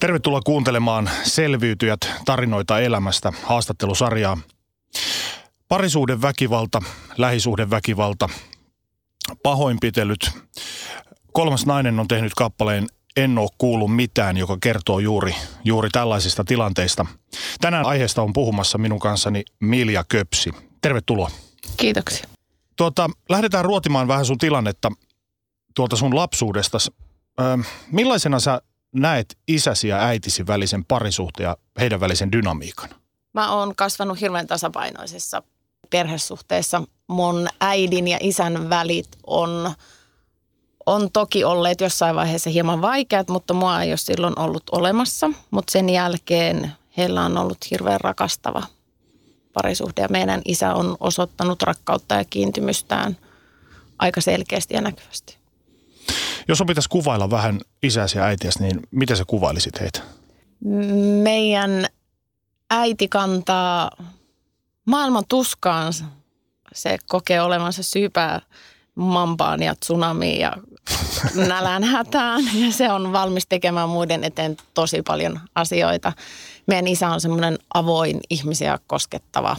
Tervetuloa kuuntelemaan Selviytyjät tarinoita elämästä haastattelusarjaa. Parisuuden väkivalta, lähisuhden väkivalta, pahoinpitelyt. Kolmas nainen on tehnyt kappaleen En oo kuullut mitään, joka kertoo juuri, juuri tällaisista tilanteista. Tänään aiheesta on puhumassa minun kanssani Milja Köpsi. Tervetuloa. Kiitoksia. Tuota, lähdetään ruotimaan vähän sun tilannetta tuolta sun lapsuudesta. Ö, millaisena sä näet isäsi ja äitisi välisen parisuhteen ja heidän välisen dynamiikan? Mä oon kasvanut hirveän tasapainoisessa perhesuhteessa. Mun äidin ja isän välit on, on toki olleet jossain vaiheessa hieman vaikeat, mutta mua ei ole silloin ollut olemassa. Mutta sen jälkeen heillä on ollut hirveän rakastava parisuhde ja meidän isä on osoittanut rakkautta ja kiintymystään aika selkeästi ja näkyvästi. Jos on pitäisi kuvailla vähän isäsi ja äitiäsi, niin miten sä kuvailisit heitä? Meidän äiti kantaa maailman tuskaan. Se kokee olevansa syypää mampaan ja tsunamiin ja nälän hätään. Ja se on valmis tekemään muiden eteen tosi paljon asioita. Meidän isä on semmoinen avoin ihmisiä koskettava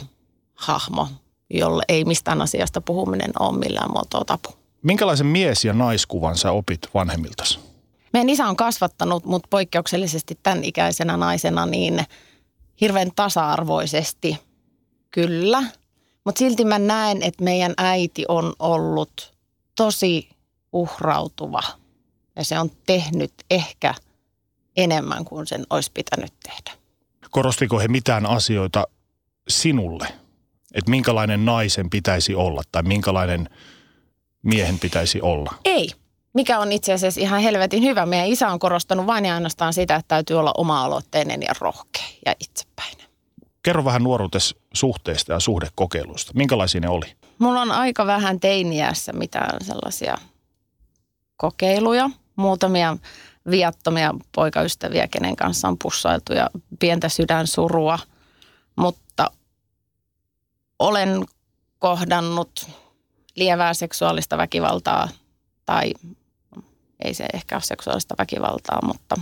hahmo, jolle ei mistään asiasta puhuminen ole millään muotoa tapu. Minkälaisen mies- ja naiskuvan sä opit vanhemmiltasi? Meidän isä on kasvattanut mut poikkeuksellisesti tämän ikäisenä naisena niin hirveän tasa-arvoisesti, kyllä. Mutta silti mä näen, että meidän äiti on ollut tosi uhrautuva. Ja se on tehnyt ehkä enemmän kuin sen olisi pitänyt tehdä. Korostiko he mitään asioita sinulle? Että minkälainen naisen pitäisi olla tai minkälainen miehen pitäisi olla? Ei. Mikä on itse asiassa ihan helvetin hyvä. Meidän isä on korostanut vain ja ainoastaan sitä, että täytyy olla oma-aloitteinen ja rohkea ja itsepäinen. Kerro vähän nuoruutes suhteista ja suhdekokeiluista. Minkälaisia ne oli? Mulla on aika vähän teiniässä mitään sellaisia kokeiluja. Muutamia viattomia poikaystäviä, kenen kanssa on pussailtu ja pientä sydänsurua. Mutta olen kohdannut lievää seksuaalista väkivaltaa tai ei se ehkä ole seksuaalista väkivaltaa, mutta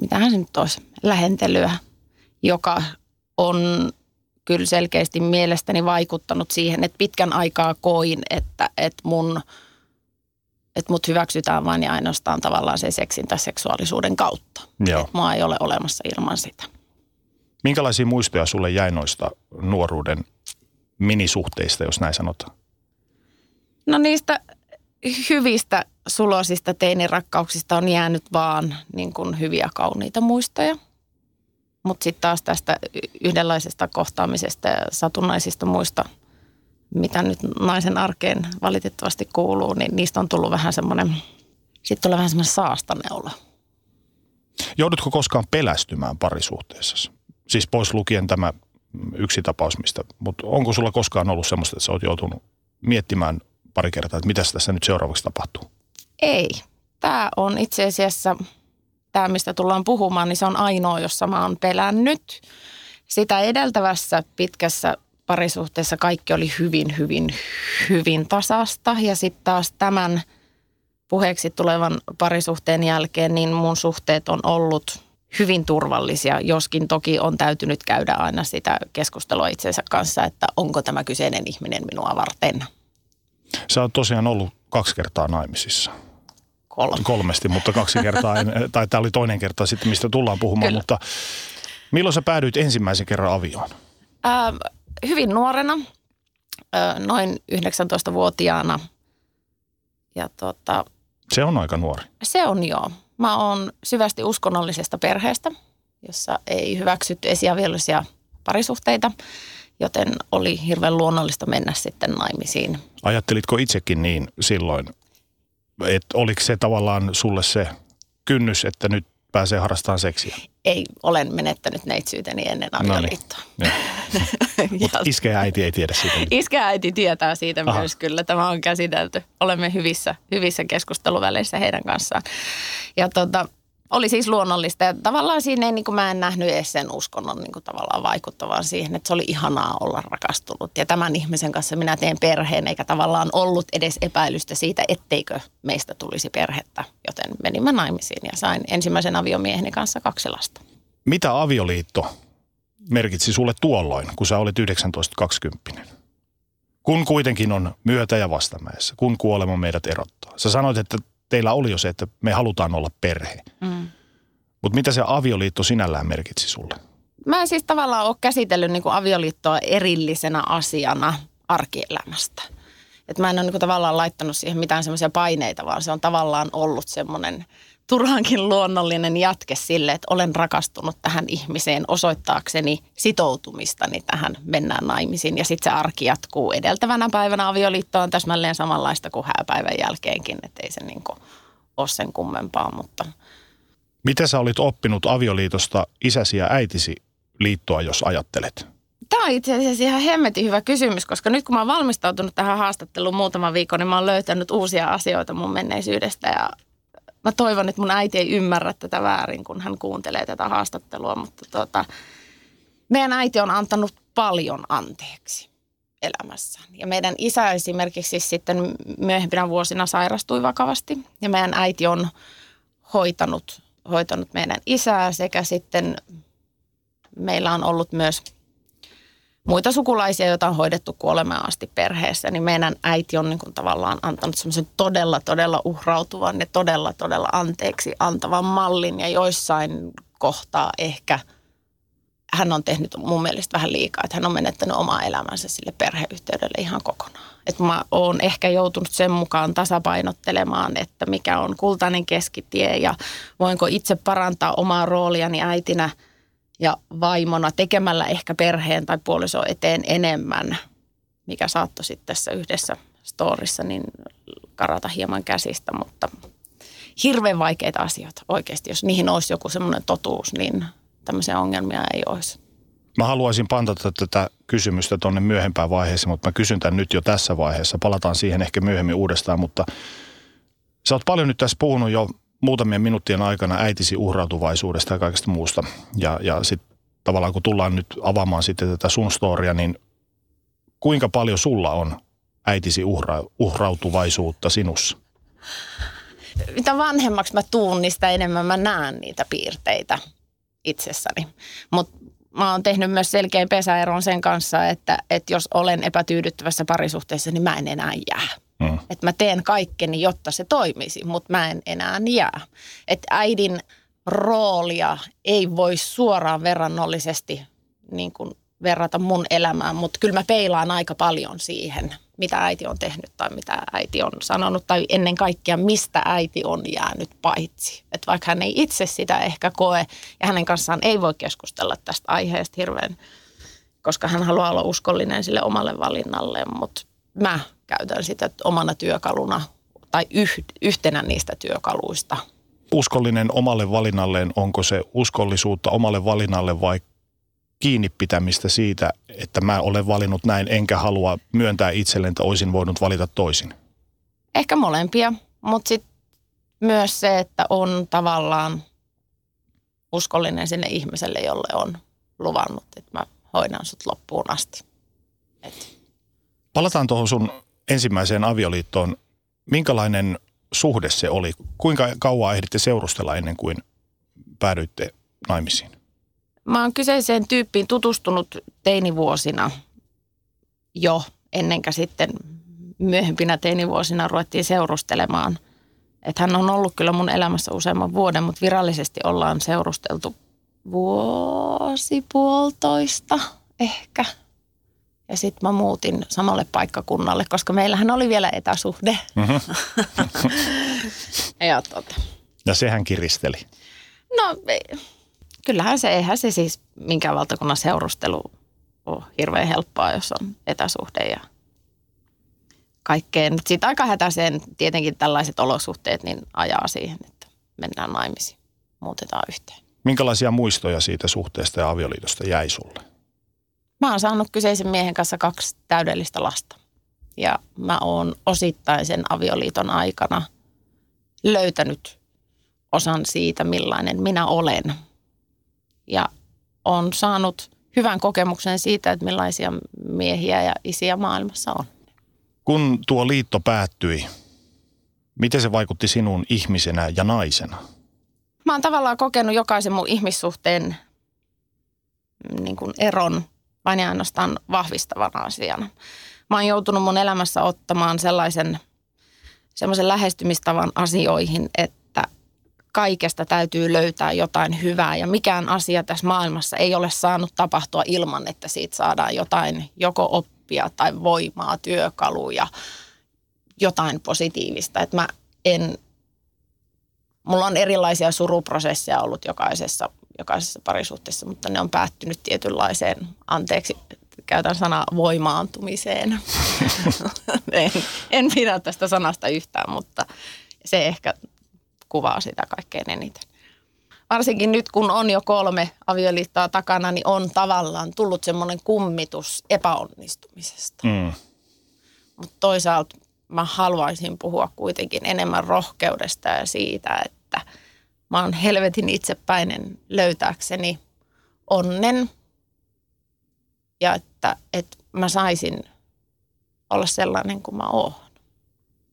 mitähän se nyt olisi, lähentelyä, joka on kyllä selkeästi mielestäni vaikuttanut siihen, että pitkän aikaa koin, että, että mun että mut hyväksytään vain ja ainoastaan tavallaan se seksin tai seksuaalisuuden kautta. Joo. Mua ei ole olemassa ilman sitä. Minkälaisia muistoja sulle jäi noista nuoruuden minisuhteista, jos näin sanotaan? No niistä hyvistä sulosista teinirakkauksista on jäänyt vaan niin kuin hyviä kauniita muistoja. Mutta sitten taas tästä yhdenlaisesta kohtaamisesta ja satunnaisista muista, mitä nyt naisen arkeen valitettavasti kuuluu, niin niistä on tullut vähän semmoinen, sitten tulee vähän semmoinen saastaneula. Joudutko koskaan pelästymään parisuhteessa? Siis pois lukien tämä yksi tapaus, mistä, mutta onko sulla koskaan ollut semmoista, että sä oot joutunut miettimään pari kertaa, että mitä tässä nyt seuraavaksi tapahtuu? Ei. Tämä on itse asiassa, tämä mistä tullaan puhumaan, niin se on ainoa, jossa mä oon pelännyt. Sitä edeltävässä pitkässä parisuhteessa kaikki oli hyvin, hyvin, hyvin tasasta. Ja sitten taas tämän puheeksi tulevan parisuhteen jälkeen, niin mun suhteet on ollut hyvin turvallisia, joskin toki on täytynyt käydä aina sitä keskustelua itsensä kanssa, että onko tämä kyseinen ihminen minua varten. Sä oot tosiaan ollut kaksi kertaa naimisissa. Kolme. Kolmesti, mutta kaksi kertaa, en, tai tämä oli toinen kerta sitten, mistä tullaan puhumaan, Kyllä. mutta milloin sä päädyit ensimmäisen kerran avioon? Ää, hyvin nuorena, noin 19-vuotiaana. Ja tota, Se on aika nuori. se on joo. Mä oon syvästi uskonnollisesta perheestä, jossa ei hyväksytty esiaviollisia parisuhteita. joten oli hirveän luonnollista mennä sitten naimisiin. Ajattelitko itsekin niin silloin, että oliko se tavallaan sulle se kynnys, että nyt pääsee harrastamaan seksiä? Ei, olen menettänyt neitsyyteni ennen No niin. avioliittoa. Mutta iskä ja äiti ei tiedä siitä. Iskä ja äiti tietää siitä. Aha. myös kyllä. Tämä on käsitelty. Olemme hyvissä, hyvissä keskusteluväleissä heidän kanssaan. Ja tota, oli siis luonnollista. Ja tavallaan siinä ei, niin kuin mä en nähnyt edes sen uskonnon niin kuin tavallaan vaikuttavan siihen, että se oli ihanaa olla rakastunut. Ja tämän ihmisen kanssa minä teen perheen, eikä tavallaan ollut edes epäilystä siitä, etteikö meistä tulisi perhettä. Joten menimme naimisiin ja sain ensimmäisen aviomieheni kanssa kaksi lasta. Mitä avioliitto merkitsi sulle tuolloin, kun sä olit 19-20? Kun kuitenkin on myötä- ja vastamäessä, kun kuolema meidät erottaa. Sä sanoit, että teillä oli jo se, että me halutaan olla perhe. Mm. Mutta mitä se avioliitto sinällään merkitsi sulle? Mä en siis tavallaan ole käsitellyt niin kuin avioliittoa erillisenä asiana arkielämästä. Et mä en ole niin kuin tavallaan laittanut siihen mitään semmoisia paineita, vaan se on tavallaan ollut semmoinen turhankin luonnollinen jatke sille, että olen rakastunut tähän ihmiseen osoittaakseni sitoutumistani tähän mennään naimisiin. Ja sitten se arki jatkuu edeltävänä päivänä avioliitto on täsmälleen samanlaista kuin hääpäivän jälkeenkin, että ei se niin kuin ole sen kummempaa, mutta – Mitä sä olit oppinut avioliitosta isäsi ja äitisi liittoa, jos ajattelet? Tämä on itse asiassa ihan hemmetin hyvä kysymys, koska nyt kun mä oon valmistautunut tähän haastatteluun muutama viikko, niin mä oon löytänyt uusia asioita mun menneisyydestä ja mä toivon, että mun äiti ei ymmärrä tätä väärin, kun hän kuuntelee tätä haastattelua, mutta tota, meidän äiti on antanut paljon anteeksi elämässään. Ja meidän isä esimerkiksi sitten myöhempinä vuosina sairastui vakavasti ja meidän äiti on hoitanut, hoitanut meidän isää sekä sitten meillä on ollut myös muita sukulaisia, joita on hoidettu kuolemaan asti perheessä, niin meidän äiti on niin kuin tavallaan antanut semmoisen todella, todella uhrautuvan ja todella, todella anteeksi antavan mallin ja joissain kohtaa ehkä hän on tehnyt mun mielestä vähän liikaa, että hän on menettänyt omaa elämänsä sille perheyhteydelle ihan kokonaan. Että mä oon ehkä joutunut sen mukaan tasapainottelemaan, että mikä on kultainen keskitie ja voinko itse parantaa omaa rooliani äitinä – ja vaimona tekemällä ehkä perheen tai puoliso eteen enemmän, mikä saattoi sitten tässä yhdessä storissa niin karata hieman käsistä, mutta hirveän vaikeita asioita oikeasti. Jos niihin olisi joku semmoinen totuus, niin tämmöisiä ongelmia ei olisi. Mä haluaisin pantata tätä kysymystä tuonne myöhempään vaiheeseen, mutta mä kysyn tämän nyt jo tässä vaiheessa. Palataan siihen ehkä myöhemmin uudestaan, mutta sä oot paljon nyt tässä puhunut jo muutamien minuuttien aikana äitisi uhrautuvaisuudesta ja kaikesta muusta. Ja, ja sitten tavallaan kun tullaan nyt avaamaan sitten tätä sun storia, niin kuinka paljon sulla on äitisi uhra, uhrautuvaisuutta sinussa? Mitä vanhemmaksi mä tuun, niin sitä enemmän mä näen niitä piirteitä itsessäni. Mutta mä oon tehnyt myös selkeän pesäeron sen kanssa, että, että jos olen epätyydyttävässä parisuhteessa, niin mä en enää jää. Mm. Että mä teen kaikkeni, jotta se toimisi, mutta mä en enää jää. Että äidin roolia ei voi suoraan verrannollisesti niin kuin verrata mun elämään, mutta kyllä mä peilaan aika paljon siihen, mitä äiti on tehnyt tai mitä äiti on sanonut tai ennen kaikkea mistä äiti on jäänyt paitsi. Että vaikka hän ei itse sitä ehkä koe ja hänen kanssaan ei voi keskustella tästä aiheesta hirveän, koska hän haluaa olla uskollinen sille omalle valinnalle, mutta mä käytän sitä omana työkaluna tai yh, yhtenä niistä työkaluista. Uskollinen omalle valinnalleen, onko se uskollisuutta omalle valinnalle vai kiinni pitämistä siitä, että mä olen valinnut näin, enkä halua myöntää itselleen, että olisin voinut valita toisin? Ehkä molempia, mutta sitten myös se, että on tavallaan uskollinen sinne ihmiselle, jolle on luvannut, että mä hoidan sut loppuun asti. Et Palataan tuohon sun ensimmäiseen avioliittoon. Minkälainen suhde se oli? Kuinka kauan ehditte seurustella ennen kuin päädyitte naimisiin? Mä oon kyseiseen tyyppiin tutustunut teinivuosina jo, ennenkä sitten myöhempinä teinivuosina ruvettiin seurustelemaan. Että hän on ollut kyllä mun elämässä useamman vuoden, mutta virallisesti ollaan seurusteltu vuosi puolitoista ehkä. Ja sitten mä muutin samalle paikkakunnalle, koska meillähän oli vielä etäsuhde. Mm-hmm. ja tota, Ja sehän kiristeli. No kyllähän se, eihän se siis minkään valtakunnan seurustelu ole hirveän helppoa, jos on etäsuhde ja kaikkeen. Sitten aika hätäiseen tietenkin tällaiset olosuhteet niin ajaa siihen, että mennään naimisiin, muutetaan yhteen. Minkälaisia muistoja siitä suhteesta ja avioliitosta jäi sulle? Mä oon saanut kyseisen miehen kanssa kaksi täydellistä lasta. Ja mä oon osittain sen avioliiton aikana löytänyt osan siitä, millainen minä olen. Ja on saanut hyvän kokemuksen siitä, että millaisia miehiä ja isiä maailmassa on. Kun tuo liitto päättyi, miten se vaikutti sinun ihmisenä ja naisena? Mä oon tavallaan kokenut jokaisen mun ihmissuhteen niin kuin eron vain ja ainoastaan vahvistavana asiana. Mä oon joutunut mun elämässä ottamaan sellaisen, sellaisen lähestymistavan asioihin, että kaikesta täytyy löytää jotain hyvää ja mikään asia tässä maailmassa ei ole saanut tapahtua ilman, että siitä saadaan jotain joko oppia tai voimaa, työkaluja, jotain positiivista. Että mä en, mulla on erilaisia suruprosesseja ollut jokaisessa, jokaisessa parisuhteessa, mutta ne on päättynyt tietynlaiseen, anteeksi, käytän sanaa voimaantumiseen. en, en pidä tästä sanasta yhtään, mutta se ehkä kuvaa sitä kaikkein eniten. Varsinkin nyt, kun on jo kolme avioliittoa takana, niin on tavallaan tullut semmoinen kummitus epäonnistumisesta. Mm. Mutta toisaalta mä haluaisin puhua kuitenkin enemmän rohkeudesta ja siitä, että mä oon helvetin itsepäinen löytääkseni onnen ja että, että mä saisin olla sellainen kuin mä oon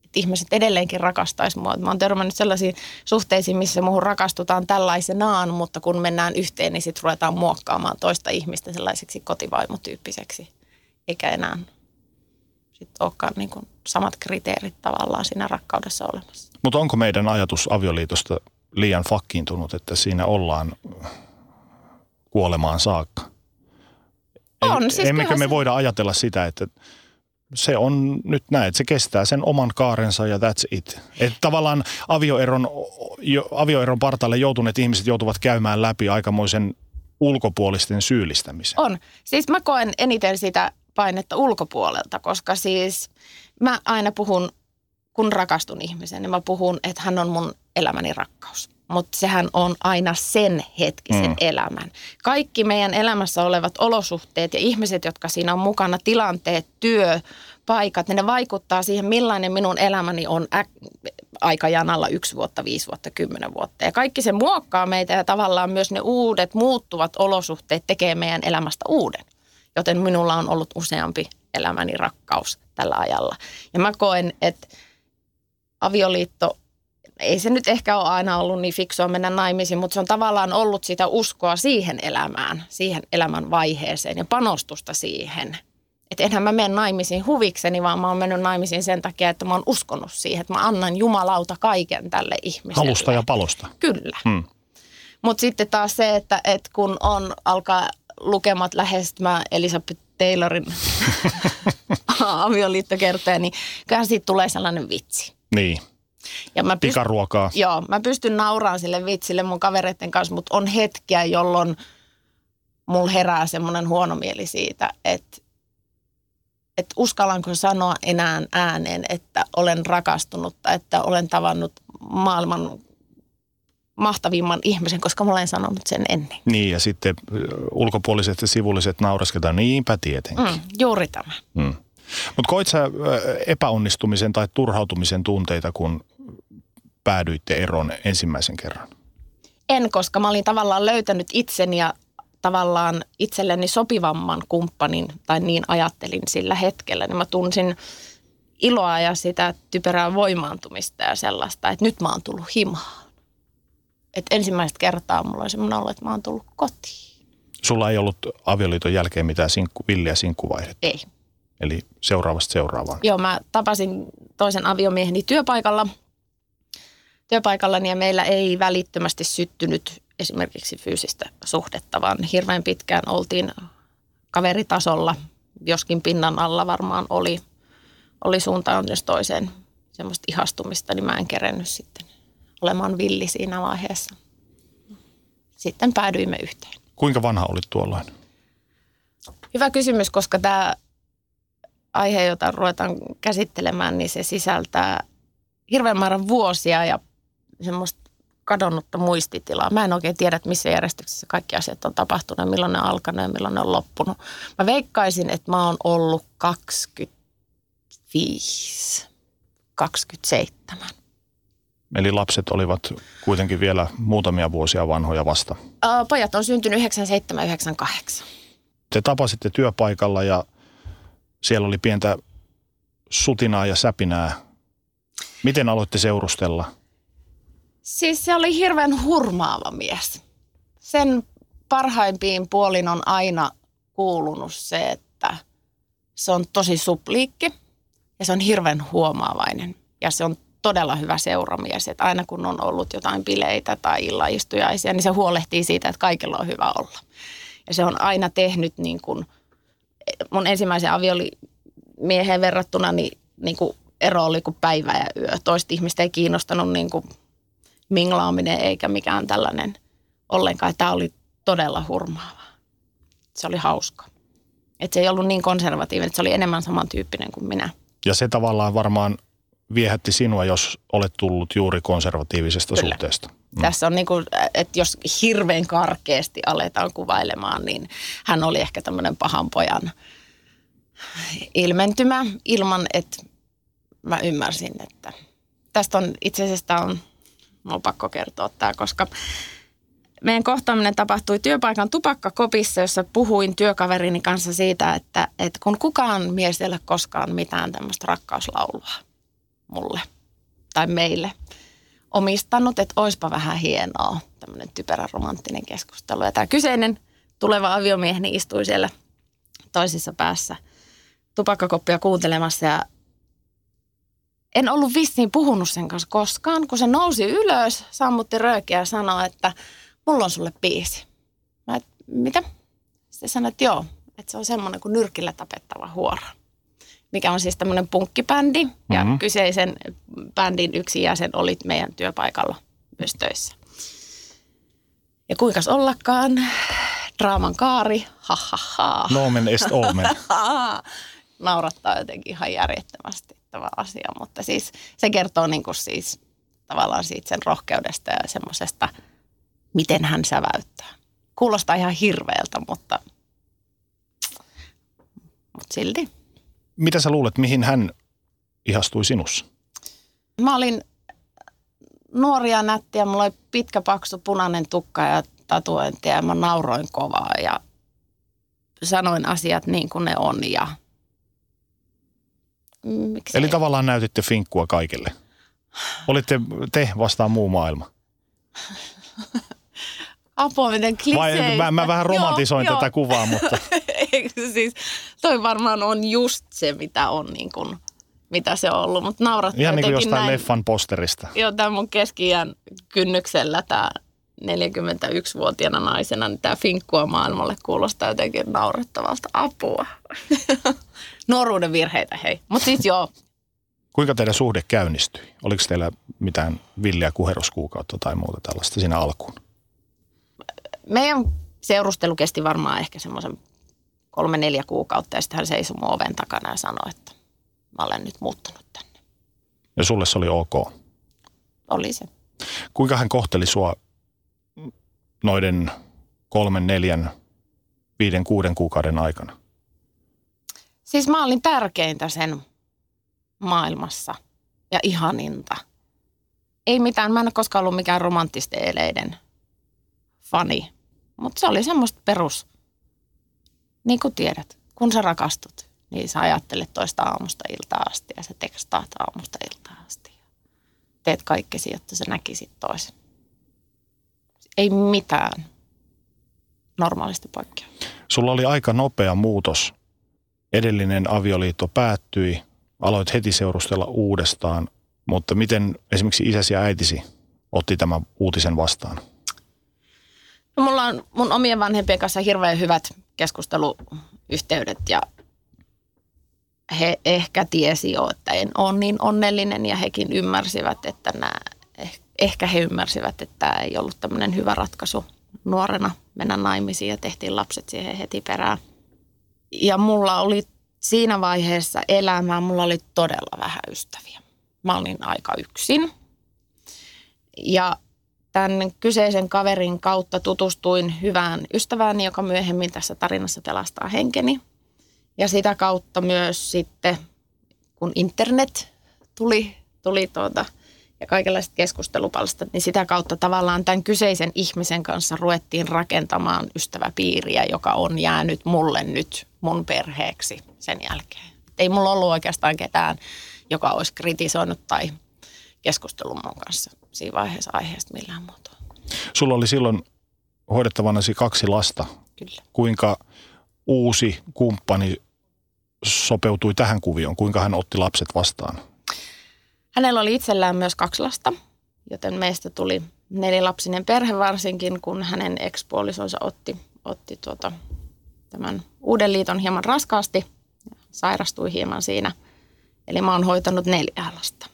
että ihmiset edelleenkin rakastaisi mua. Mä oon törmännyt sellaisiin suhteisiin, missä muuhun rakastutaan tällaisenaan, mutta kun mennään yhteen, niin sitten ruvetaan muokkaamaan toista ihmistä sellaiseksi kotivaimotyyppiseksi, eikä enää sitten olekaan niin kuin samat kriteerit tavallaan siinä rakkaudessa olemassa. Mutta onko meidän ajatus avioliitosta liian fakkiintunut, että siinä ollaan kuolemaan saakka? On, siis Emmekö me se... voida ajatella sitä, että se on nyt näin, että se kestää sen oman kaarensa ja that's it. Että tavallaan avioeron, avioeron partaalle joutuneet ihmiset joutuvat käymään läpi aikamoisen ulkopuolisten syyllistämisen. On. Siis mä koen eniten sitä painetta ulkopuolelta, koska siis mä aina puhun, kun rakastun ihmisen, niin mä puhun, että hän on mun elämäni rakkaus mutta sehän on aina sen hetkisen mm. elämän. Kaikki meidän elämässä olevat olosuhteet ja ihmiset, jotka siinä on mukana, tilanteet, työ, paikat, niin ne vaikuttaa siihen, millainen minun elämäni on äk- aikajanalla yksi vuotta, viisi vuotta, kymmenen vuotta. Ja kaikki se muokkaa meitä ja tavallaan myös ne uudet muuttuvat olosuhteet tekee meidän elämästä uuden. Joten minulla on ollut useampi elämäni rakkaus tällä ajalla. Ja mä koen, että avioliitto ei se nyt ehkä ole aina ollut niin fiksua mennä naimisiin, mutta se on tavallaan ollut sitä uskoa siihen elämään, siihen elämän vaiheeseen ja panostusta siihen. Että enhän mä mene naimisiin huvikseni, vaan mä oon mennyt naimisiin sen takia, että mä oon uskonut siihen, että mä annan jumalauta kaiken tälle ihmiselle. Halusta ja palosta. Kyllä. Hmm. Mutta sitten taas se, että, että kun on alkaa lukemat lähestymään Elisabeth Taylorin avioliittokertoja, niin kyllä siitä tulee sellainen vitsi. Niin. Ja mä pyst- Pikaruokaa. Joo, mä pystyn nauraamaan sille vitsille mun kavereiden kanssa, mutta on hetkiä, jolloin mulla herää semmoinen huono mieli siitä, että että uskallanko sanoa enää ääneen, että olen rakastunut tai että olen tavannut maailman mahtavimman ihmisen, koska mä olen sanonut sen ennen. Niin, ja sitten ulkopuoliset ja sivulliset naurasketaan, niinpä tietenkin. Mm, juuri tämä. Mm. Mutta koit sä epäonnistumisen tai turhautumisen tunteita, kun päädyitte eroon ensimmäisen kerran? En, koska mä olin tavallaan löytänyt itseni ja tavallaan itselleni sopivamman kumppanin, tai niin ajattelin sillä hetkellä, niin mä tunsin iloa ja sitä typerää voimaantumista ja sellaista, että nyt mä oon tullut himaan. Että ensimmäistä kertaa mulla on semmoinen olo, että mä oon tullut kotiin. Sulla ei ollut avioliiton jälkeen mitään sinkku, villiä sinkkuvaihdetta? Ei. Eli seuraavasta seuraavaan? Joo, mä tapasin toisen aviomieheni työpaikalla. Työpaikallani ja meillä ei välittömästi syttynyt esimerkiksi fyysistä suhdetta, vaan hirveän pitkään oltiin kaveritasolla, joskin pinnan alla varmaan oli, oli suuntaan jos toiseen semmoista ihastumista, niin mä en kerennyt sitten olemaan villi siinä vaiheessa. Sitten päädyimme yhteen. Kuinka vanha olit tuolloin? Hyvä kysymys, koska tämä aihe, jota ruvetaan käsittelemään, niin se sisältää hirveän määrän vuosia ja semmoista kadonnutta muistitilaa. Mä en oikein tiedä, että missä järjestyksessä kaikki asiat on tapahtunut, milloin ne on alkanut ja milloin ne on loppunut. Mä veikkaisin, että mä oon ollut 25, 27. Eli lapset olivat kuitenkin vielä muutamia vuosia vanhoja vasta. Pojat on syntynyt 97-98. Te tapasitte työpaikalla ja siellä oli pientä sutinaa ja säpinää. Miten aloitte seurustella? Siis se oli hirveän hurmaava mies. Sen parhaimpiin puolin on aina kuulunut se, että se on tosi supliikki ja se on hirveän huomaavainen. Ja se on todella hyvä seuramies, että aina kun on ollut jotain bileitä tai illaistujaisia, niin se huolehtii siitä, että kaikilla on hyvä olla. Ja se on aina tehnyt niin kuin, mun ensimmäisen aviolimieheen verrattuna, niin, niin kuin ero oli kuin päivä ja yö. Toista ihmistä ei kiinnostanut niin kuin minglaaminen eikä mikään tällainen ollenkaan. Tämä oli todella hurmaava. Se oli hauska. Että se ei ollut niin konservatiivinen, että se oli enemmän samantyyppinen kuin minä. Ja se tavallaan varmaan viehätti sinua, jos olet tullut juuri konservatiivisesta Kyllä. suhteesta. Mm. Tässä on niin kuin, että jos hirveän karkeasti aletaan kuvailemaan, niin hän oli ehkä tämmöinen pahan pojan ilmentymä ilman, että mä ymmärsin, että tästä on itse asiassa on, on pakko kertoa tämä, koska meidän kohtaaminen tapahtui työpaikan tupakkakopissa, jossa puhuin työkaverini kanssa siitä, että, että kun kukaan mies ei ole koskaan mitään tämmöistä rakkauslaulua mulle tai meille omistanut, että oispa vähän hienoa tämmöinen typerä romanttinen keskustelu. Ja tämä kyseinen tuleva aviomieheni istui siellä toisessa päässä tupakkakoppia kuuntelemassa ja en ollut vissiin puhunut sen kanssa koskaan. Kun se nousi ylös, sammutti röökiä ja sanoi, että mulla on sulle biisi. Mä et, mitä? Sitten sanoi, että joo, että se on semmoinen kuin nyrkillä tapettava huora mikä on siis tämmöinen punkkibändi. Mm-hmm. Ja mhm. kyseisen bändin yksi jäsen oli meidän työpaikalla myös töissä. Ja kuinka ollakaan, draaman kaari, ha ha ha. Nomen est omen. Naurattaa jotenkin ihan järjettömästi tämä asia, mutta siis se kertoo niin kuin siis tavallaan siitä sen rohkeudesta ja semmoisesta, miten hän säväyttää. Kuulostaa ihan hirveältä, mutta, mutta silti mitä sä luulet, mihin hän ihastui sinussa? Mä olin nuoria nättiä, mulla oli pitkä paksu punainen tukka ja tatuointia ja mä nauroin kovaa ja sanoin asiat niin kuin ne on ja Miksei? Eli tavallaan näytitte finkkua kaikille. Olitte te vastaan muu maailma. Apua, miten kliseistä. Mä, mä vähän romantisoin joo, tätä joo. kuvaa, mutta... siis, toi varmaan on just se, mitä on niin kuin, mitä se on ollut, mutta naurattaa Ihan niin kuin jostain näin. leffan posterista. Joo, tämä mun keski kynnyksellä tämä 41-vuotiaana naisena, niin tämä finkkua maailmalle kuulostaa jotenkin naurettavalta apua. Nuoruuden virheitä, hei. Mutta siis joo. Kuinka teidän suhde käynnistyi? Oliko teillä mitään villiä kuheruskuukautta tai muuta tällaista siinä alkuun? Meidän seurustelu kesti varmaan ehkä semmoisen kolme, neljä kuukautta ja sitten hän seisoi mun oven takana ja sanoi, että mä olen nyt muuttunut tänne. Ja sulle se oli ok? Oli se. Kuinka hän kohteli sua noiden kolmen, neljän, viiden, kuuden kuukauden aikana? Siis mä olin tärkeintä sen maailmassa ja ihaninta. Ei mitään, mä en ole koskaan ollut mikään romanttisten eleiden fani, mutta se oli semmoista perus, niin kuin tiedät, kun sä rakastut, niin sä ajattelet toista aamusta iltaa asti ja sä tekstaat aamusta iltaa asti. Teet kaikkesi, jotta sä näkisit toisen. Ei mitään normaalisti poikkea. Sulla oli aika nopea muutos. Edellinen avioliitto päättyi, aloit heti seurustella uudestaan, mutta miten esimerkiksi isäsi ja äitisi otti tämän uutisen vastaan? No, mulla on mun omien vanhempien kanssa hirveän hyvät keskusteluyhteydet ja he ehkä tiesi jo, että en ole niin onnellinen ja hekin ymmärsivät, että nämä, eh, ehkä he ymmärsivät, että tämä ei ollut tämmöinen hyvä ratkaisu nuorena mennä naimisiin ja tehtiin lapset siihen heti perään. Ja mulla oli siinä vaiheessa elämää, mulla oli todella vähän ystäviä. Mä olin aika yksin. Ja tämän kyseisen kaverin kautta tutustuin hyvään ystävääni, joka myöhemmin tässä tarinassa pelastaa henkeni. Ja sitä kautta myös sitten, kun internet tuli, tuli tuota, ja kaikenlaiset keskustelupalstat, niin sitä kautta tavallaan tämän kyseisen ihmisen kanssa ruvettiin rakentamaan ystäväpiiriä, joka on jäänyt mulle nyt mun perheeksi sen jälkeen. Ei mulla ollut oikeastaan ketään, joka olisi kritisoinut tai keskustellut mun kanssa siinä vaiheessa aiheesta millään muotoa. Sulla oli silloin hoidettavanasi kaksi lasta. Kyllä. Kuinka uusi kumppani sopeutui tähän kuvioon? Kuinka hän otti lapset vastaan? Hänellä oli itsellään myös kaksi lasta, joten meistä tuli nelilapsinen perhe varsinkin, kun hänen ekspuolisonsa otti, otti tuota, tämän uuden liiton hieman raskaasti. Sairastui hieman siinä. Eli mä oon hoitanut neljä lasta,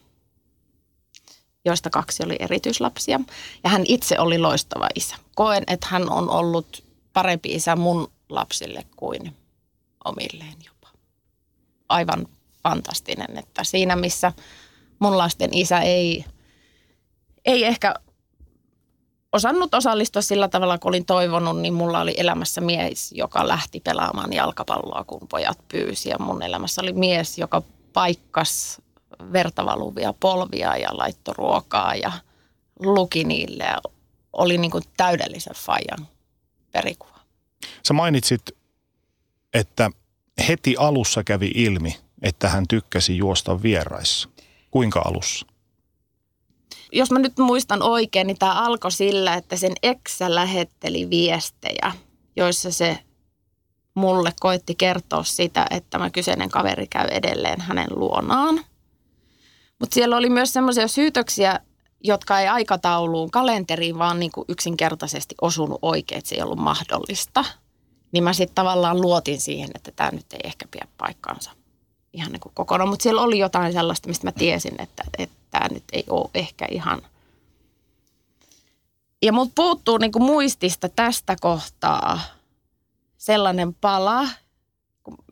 joista kaksi oli erityislapsia. Ja hän itse oli loistava isä. Koen, että hän on ollut parempi isä mun lapsille kuin omilleen jopa. Aivan fantastinen, että siinä missä mun lasten isä ei, ei ehkä osannut osallistua sillä tavalla, kun olin toivonut, niin mulla oli elämässä mies, joka lähti pelaamaan jalkapalloa, kun pojat pyysi. Ja mun elämässä oli mies, joka paikkas vertavaluvia polvia ja laittoi ruokaa ja luki niille ja oli niin kuin täydellisen fajan perikuva. Sä mainitsit, että heti alussa kävi ilmi, että hän tykkäsi juosta vieraissa. Kuinka alussa? Jos mä nyt muistan oikein, niin tämä alkoi sillä, että sen eksä lähetteli viestejä, joissa se mulle koitti kertoa sitä, että tämä kyseinen kaveri käy edelleen hänen luonaan. Mutta siellä oli myös semmoisia syytöksiä, jotka ei aikatauluun, kalenteriin, vaan niin kuin yksinkertaisesti osunut oikein, että se ei ollut mahdollista. Niin mä sitten tavallaan luotin siihen, että tämä nyt ei ehkä pidä paikkaansa ihan niin kuin kokonaan. Mutta siellä oli jotain sellaista, mistä mä tiesin, että, tämä nyt ei ole ehkä ihan. Ja mut puuttuu niin kuin muistista tästä kohtaa sellainen pala.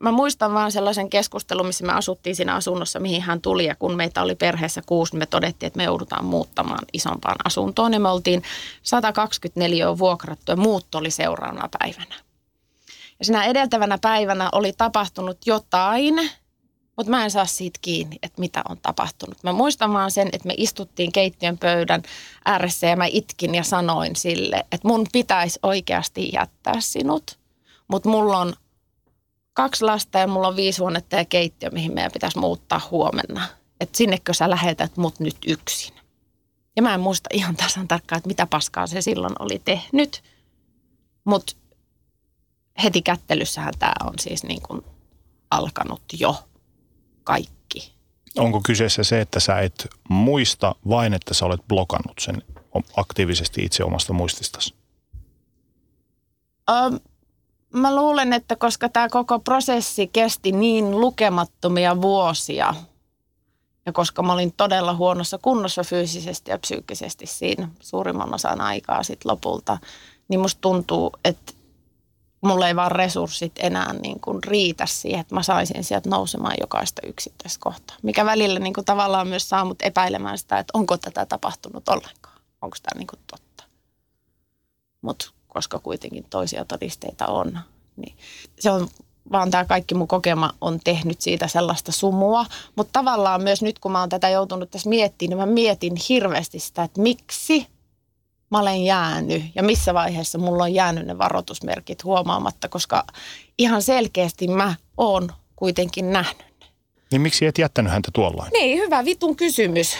Mä muistan vaan sellaisen keskustelun, missä me asuttiin siinä asunnossa, mihin hän tuli. Ja kun meitä oli perheessä kuusi, niin me todettiin, että me joudutaan muuttamaan isompaan asuntoon. Ja me oltiin 124 vuokrattu ja muutto oli seuraavana päivänä. Ja siinä edeltävänä päivänä oli tapahtunut jotain – mutta mä en saa siitä kiinni, että mitä on tapahtunut. Mä muistan vaan sen, että me istuttiin keittiön pöydän ääressä ja mä itkin ja sanoin sille, että mun pitäisi oikeasti jättää sinut. Mutta mulla on kaksi lasta ja mulla on viisi huonetta ja keittiö, mihin meidän pitäisi muuttaa huomenna. Että sinnekö sä lähetät mut nyt yksin. Ja mä en muista ihan tasan tarkkaan, että mitä paskaa se silloin oli tehnyt. Mutta heti kättelyssähän tämä on siis niin kuin alkanut jo kaikki. Onko kyseessä se, että sä et muista vain, että sä olet blokannut sen aktiivisesti itse omasta muististasi? Um, mä luulen, että koska tämä koko prosessi kesti niin lukemattomia vuosia ja koska mä olin todella huonossa kunnossa fyysisesti ja psyykkisesti siinä suurimman osan aikaa sitten lopulta, niin musta tuntuu, että mulla ei vaan resurssit enää niin kuin riitä siihen, että mä saisin sieltä nousemaan jokaista yksittäistä kohtaa. Mikä välillä niin kuin tavallaan myös saa mut epäilemään sitä, että onko tätä tapahtunut ollenkaan. Onko tämä niin kuin totta. Mutta koska kuitenkin toisia todisteita on, niin se on vaan tämä kaikki mun kokema on tehnyt siitä sellaista sumua. Mutta tavallaan myös nyt, kun mä oon tätä joutunut tässä miettimään, niin mä mietin hirveästi sitä, että miksi mä olen jäänyt ja missä vaiheessa mulla on jäänyt ne varoitusmerkit huomaamatta, koska ihan selkeästi mä oon kuitenkin nähnyt ne. Niin miksi et jättänyt häntä tuollain? Niin, hyvä vitun kysymys.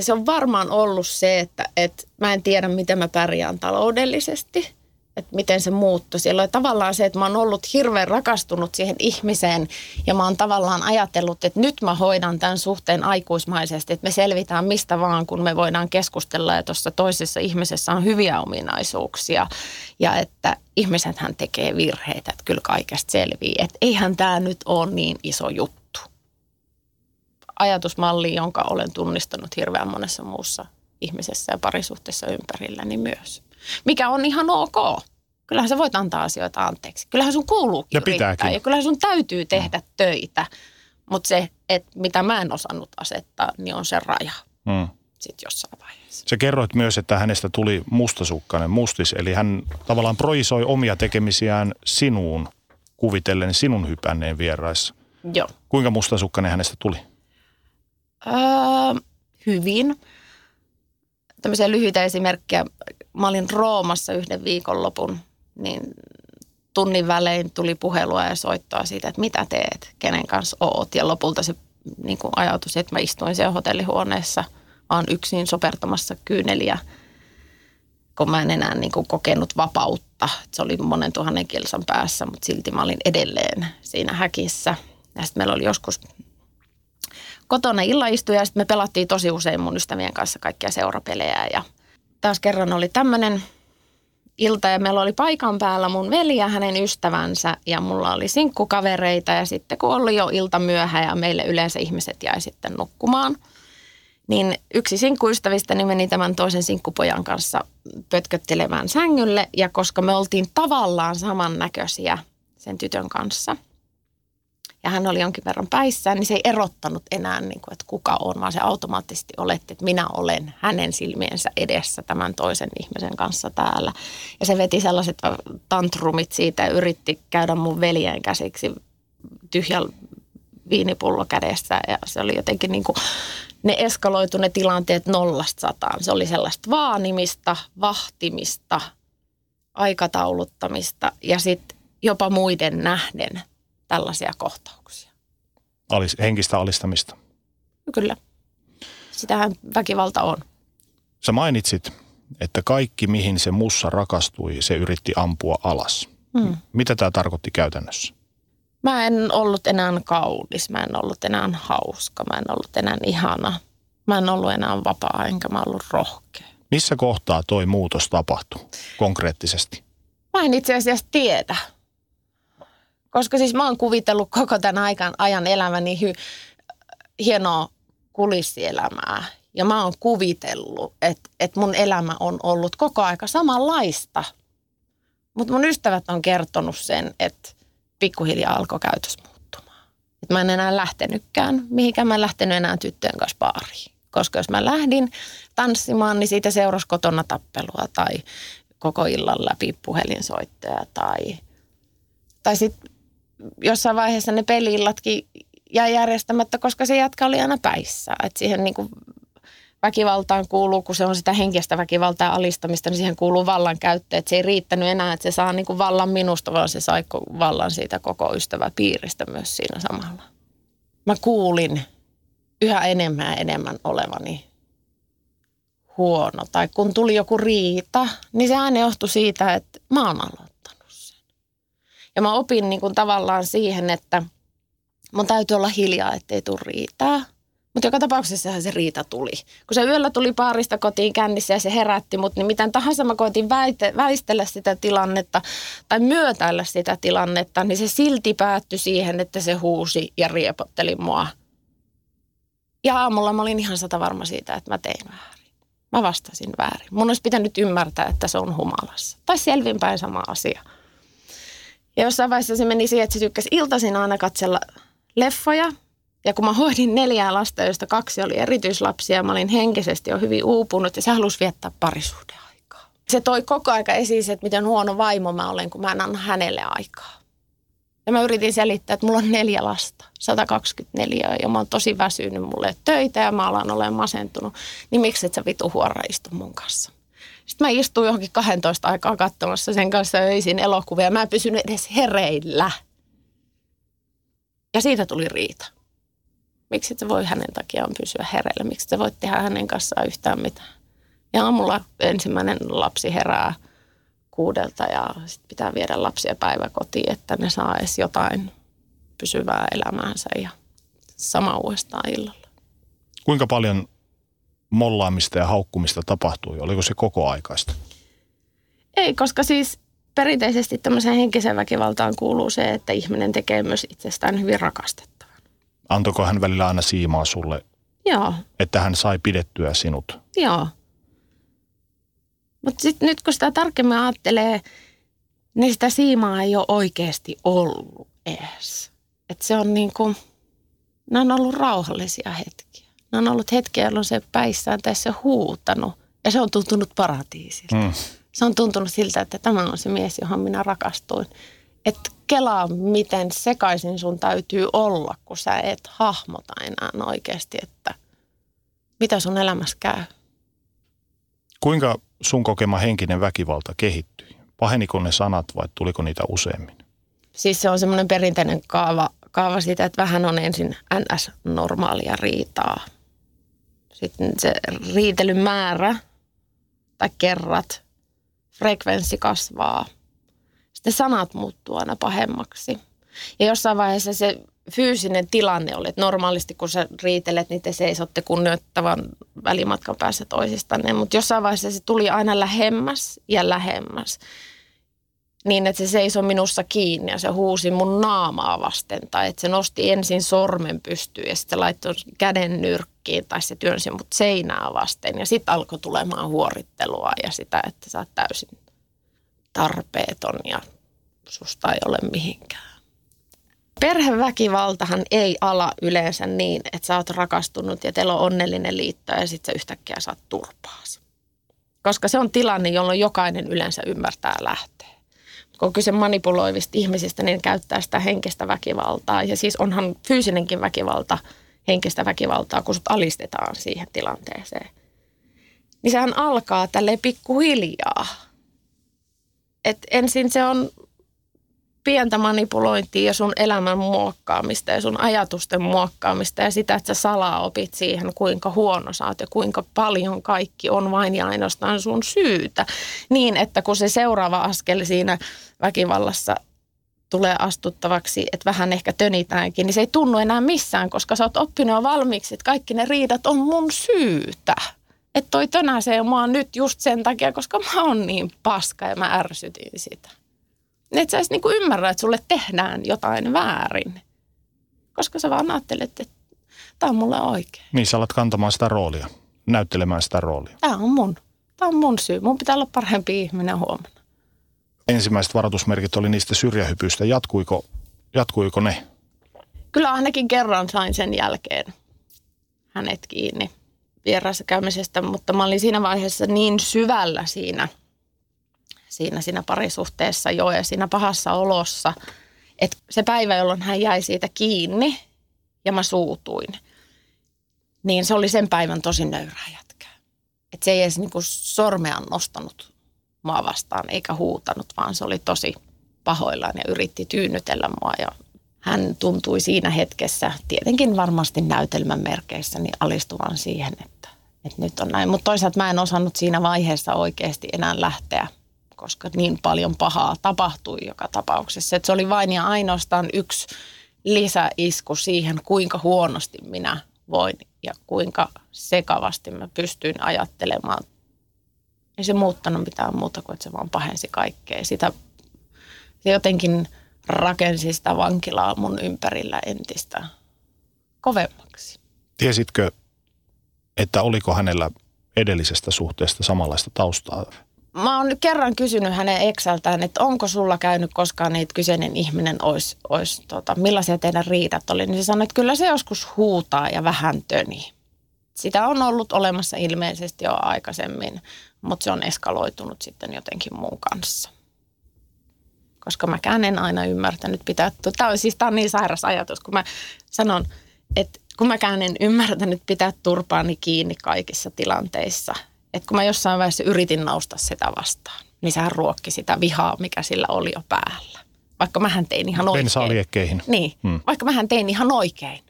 Se on varmaan ollut se, että, että mä en tiedä, miten mä pärjään taloudellisesti – että miten se muuttui. Siellä oli tavallaan se, että mä oon ollut hirveän rakastunut siihen ihmiseen ja mä oon tavallaan ajatellut, että nyt mä hoidan tämän suhteen aikuismaisesti, että me selvitään mistä vaan, kun me voidaan keskustella ja tuossa toisessa ihmisessä on hyviä ominaisuuksia ja että ihmisethän tekee virheitä, että kyllä kaikesta selvii, että eihän tämä nyt ole niin iso juttu. Ajatusmalli, jonka olen tunnistanut hirveän monessa muussa ihmisessä ja parisuhteessa ympärilläni myös. Mikä on ihan ok Kyllähän sä voit antaa asioita anteeksi. Kyllähän sun kuuluukin Ja yrittää. pitääkin. Ja kyllähän sun täytyy tehdä mm. töitä. Mutta se, että mitä mä en osannut asettaa, niin on se raja Mm. sitten jossain vaiheessa. Sä kerroit myös, että hänestä tuli mustasukkainen mustis, eli hän tavallaan projisoi omia tekemisiään sinuun, kuvitellen sinun hypänneen vieraissa. Joo. Kuinka mustasukkainen hänestä tuli? Öö, hyvin. Tämmöisiä lyhyitä esimerkkejä. Mä olin Roomassa yhden viikonlopun, niin tunnin välein tuli puhelua ja soittoa siitä, että mitä teet, kenen kanssa oot. Ja lopulta se niin kuin ajatus, että mä istuin siellä hotellihuoneessa, vaan yksin sopertamassa kyyneliä, kun mä en enää niin kuin kokenut vapautta. Se oli monen tuhannen kilsan päässä, mutta silti mä olin edelleen siinä häkissä. Ja sitten meillä oli joskus kotona illaistuja ja sitten me pelattiin tosi usein mun ystävien kanssa kaikkia seurapelejä. Ja taas kerran oli tämmöinen ilta ja meillä oli paikan päällä mun veli ja hänen ystävänsä ja mulla oli sinkkukavereita ja sitten kun oli jo ilta myöhä ja meille yleensä ihmiset jäi sitten nukkumaan, niin yksi sinkkuystävistäni meni tämän toisen sinkkupojan kanssa pötköttelemään sängylle ja koska me oltiin tavallaan samannäköisiä sen tytön kanssa – ja hän oli jonkin verran päissään, niin se ei erottanut enää, niin kuin, että kuka on, vaan se automaattisesti oletti, että minä olen hänen silmiensä edessä tämän toisen ihmisen kanssa täällä. Ja se veti sellaiset tantrumit siitä ja yritti käydä mun veljen käsiksi tyhjällä viinipullo kädessä ja se oli jotenkin niin kuin, ne eskaloitu ne tilanteet nollasta sataan. Se oli sellaista vaanimista, vahtimista, aikatauluttamista ja sitten jopa muiden nähden tällaisia kohtauksia. Alis, henkistä alistamista. Kyllä. Sitähän väkivalta on. Sä mainitsit, että kaikki mihin se mussa rakastui, se yritti ampua alas. Hmm. Mitä tämä tarkoitti käytännössä? Mä en ollut enää kaunis, mä en ollut enää hauska, mä en ollut enää ihana. Mä en ollut enää vapaa, enkä mä ollut rohkea. Missä kohtaa toi muutos tapahtui konkreettisesti? Mä en itse asiassa tiedä. Koska siis mä oon kuvitellut koko tämän aikan, ajan elämäni hy, hienoa kulissielämää. Ja mä oon kuvitellut, että, että mun elämä on ollut koko aika samanlaista. Mutta mun ystävät on kertonut sen, että pikkuhiljaa alkoi käytös muuttumaan. Että mä en enää lähtenytkään, mihinkään mä en lähtenyt enää tyttöjen kanssa baariin. Koska jos mä lähdin tanssimaan, niin siitä seurasi kotona tappelua tai koko illan läpi puhelinsoittoja tai, tai sitten jossain vaiheessa ne peliillatkin jäi järjestämättä, koska se jätkä oli aina päissä. Et siihen niin väkivaltaan kuuluu, kun se on sitä henkistä väkivaltaa alistamista, niin siihen kuuluu vallankäyttö. Että se ei riittänyt enää, että se saa niin vallan minusta, vaan se sai vallan siitä koko ystäväpiiristä myös siinä samalla. Mä kuulin yhä enemmän ja enemmän olevani huono. Tai kun tuli joku riita, niin se aina johtui siitä, että mä oon aloittanut ja mä opin niin kuin tavallaan siihen, että mun täytyy olla hiljaa, ettei tule riitaa. Mutta joka tapauksessa se riita tuli. Kun se yöllä tuli paarista kotiin kännissä ja se herätti mut, niin miten tahansa mä koitin väite, väistellä sitä tilannetta tai myötäillä sitä tilannetta, niin se silti päättyi siihen, että se huusi ja riepotteli mua. Ja aamulla mä olin ihan sata varma siitä, että mä tein väärin. Mä vastasin väärin. Mun olisi pitänyt ymmärtää, että se on humalassa. Tai selvinpäin sama asia. Ja jossain vaiheessa se meni siihen, että se tykkäsi iltaisin aina katsella leffoja. Ja kun mä hoidin neljää lasta, joista kaksi oli erityislapsia, mä olin henkisesti jo hyvin uupunut ja se halusi viettää parisuhdeaikaa. Se toi koko aika esiin että miten huono vaimo mä olen, kun mä en anna hänelle aikaa. Ja mä yritin selittää, että mulla on neljä lasta, 124 ja mä oon tosi väsynyt, mulle töitä ja mä alan olemaan masentunut. Niin miksi et sä vitu huora istu mun kanssa? Sitten mä istuin johonkin 12 aikaa katsomassa sen kanssa öisin elokuvia. Mä en pysynyt edes hereillä. Ja siitä tuli riita. Miksi se voi hänen takiaan pysyä hereillä? Miksi se voi tehdä hänen kanssaan yhtään mitään? Ja aamulla ensimmäinen lapsi herää kuudelta ja sitten pitää viedä lapsia päiväkotiin, että ne saa edes jotain pysyvää elämäänsä ja sama uudestaan illalla. Kuinka paljon mollaamista ja haukkumista tapahtui? Oliko se koko aikaista? Ei, koska siis perinteisesti tämmöiseen henkiseen väkivaltaan kuuluu se, että ihminen tekee myös itsestään hyvin rakastettavan. Antoiko hän välillä aina siimaa sulle, Joo, että hän sai pidettyä sinut? joo. Mutta sitten nyt kun sitä tarkemmin ajattelee, niin sitä siimaa ei ole oikeasti ollut edes. Et se on niin kuin, ne on ollut rauhallisia hetkiä. Ne on ollut hetkiä, jolloin se päissään tässä huutanut ja se on tuntunut paratiisilta. Mm. Se on tuntunut siltä, että tämä on se mies, johon minä rakastuin. Että kelaa, miten sekaisin sun täytyy olla, kun sä et hahmota enää oikeasti, että mitä sun elämässä käy. Kuinka sun kokema henkinen väkivalta kehittyi? Paheniko ne sanat vai tuliko niitä useammin? Siis se on semmoinen perinteinen kaava, kaava siitä, että vähän on ensin NS-normaalia riitaa. Sitten se riitelyn määrä tai kerrat, frekvenssi kasvaa. Sitten sanat muuttuu aina pahemmaksi. Ja jossain vaiheessa se fyysinen tilanne oli, että normaalisti kun sä riitelet, niin te seisotte kunnioittavan välimatkan päässä toisistanne, mutta jossain vaiheessa se tuli aina lähemmäs ja lähemmäs niin, että se seisoi minussa kiinni ja se huusi mun naamaa vasten. Tai että se nosti ensin sormen pystyyn ja sitten laittoi käden nyrkkiin tai se työnsi mut seinää vasten. Ja sitten alkoi tulemaan huorittelua ja sitä, että sä oot täysin tarpeeton ja susta ei ole mihinkään. Perheväkivaltahan ei ala yleensä niin, että sä oot rakastunut ja teillä on onnellinen liitto ja sitten sä yhtäkkiä saat turpaas. Koska se on tilanne, jolloin jokainen yleensä ymmärtää lähteä kun kyse manipuloivista ihmisistä, niin käyttää sitä henkistä väkivaltaa. Ja siis onhan fyysinenkin väkivalta henkistä väkivaltaa, kun sut alistetaan siihen tilanteeseen. Niin sehän alkaa tälle pikkuhiljaa. Et ensin se on pientä manipulointia ja sun elämän muokkaamista ja sun ajatusten muokkaamista ja sitä, että sä salaa opit siihen, kuinka huono sä oot ja kuinka paljon kaikki on vain ja ainoastaan sun syytä. Niin, että kun se seuraava askel siinä väkivallassa tulee astuttavaksi, että vähän ehkä tönitäänkin, niin se ei tunnu enää missään, koska sä oot oppinut jo valmiiksi, että kaikki ne riidat on mun syytä. Että toi tönäsee mua nyt just sen takia, koska mä oon niin paska ja mä ärsytin sitä et sä edes niinku ymmärrä, että sulle tehdään jotain väärin. Koska sä vaan ajattelet, että tämä on mulle oikein. Niin sä alat kantamaan sitä roolia, näyttelemään sitä roolia. Tämä on mun. Tämä on mun syy. Mun pitää olla parempi ihminen huomenna. Ensimmäiset varoitusmerkit oli niistä syrjähypyistä. Jatkuiko, jatkuiko ne? Kyllä ainakin kerran sain sen jälkeen hänet kiinni vieraassa käymisestä, mutta mä olin siinä vaiheessa niin syvällä siinä – siinä, siinä parisuhteessa jo ja siinä pahassa olossa. Että se päivä, jolloin hän jäi siitä kiinni ja mä suutuin, niin se oli sen päivän tosi nöyrää jätkää. Että se ei edes niinku sormeaan nostanut mua vastaan eikä huutanut, vaan se oli tosi pahoillaan ja yritti tyynnytellä mua ja hän tuntui siinä hetkessä, tietenkin varmasti näytelmän merkeissä, niin alistuvan siihen, että, että nyt on näin. Mutta toisaalta mä en osannut siinä vaiheessa oikeasti enää lähteä – koska niin paljon pahaa tapahtui joka tapauksessa. Että se oli vain ja ainoastaan yksi lisäisku siihen, kuinka huonosti minä voin ja kuinka sekavasti mä pystyin ajattelemaan. Ei se muuttanut mitään muuta kuin, että se vaan pahensi kaikkea. Sitä, se jotenkin rakensi sitä vankilaa mun ympärillä entistä kovemmaksi. Tiesitkö, että oliko hänellä edellisestä suhteesta samanlaista taustaa? Mä oon kerran kysynyt hänen eksältään, että onko sulla käynyt koskaan että kyseinen ihminen olisi, olisi tota, millaisia teidän riidat oli. Niin se sanoi, että kyllä se joskus huutaa ja vähän töni. Sitä on ollut olemassa ilmeisesti jo aikaisemmin, mutta se on eskaloitunut sitten jotenkin muun kanssa. Koska mäkään en aina ymmärtänyt pitää, tämä on siis tämä on niin sairas ajatus, kun mä sanon, että kun mäkään en ymmärtänyt pitää turpaani kiinni kaikissa tilanteissa – että kun mä jossain vaiheessa yritin nousta sitä vastaan, niin sehän ruokki sitä vihaa, mikä sillä oli jo päällä. Vaikka mähän tein ihan oikein. Bensaaliekkeihin. Niin, hmm. vaikka mähän tein ihan oikein.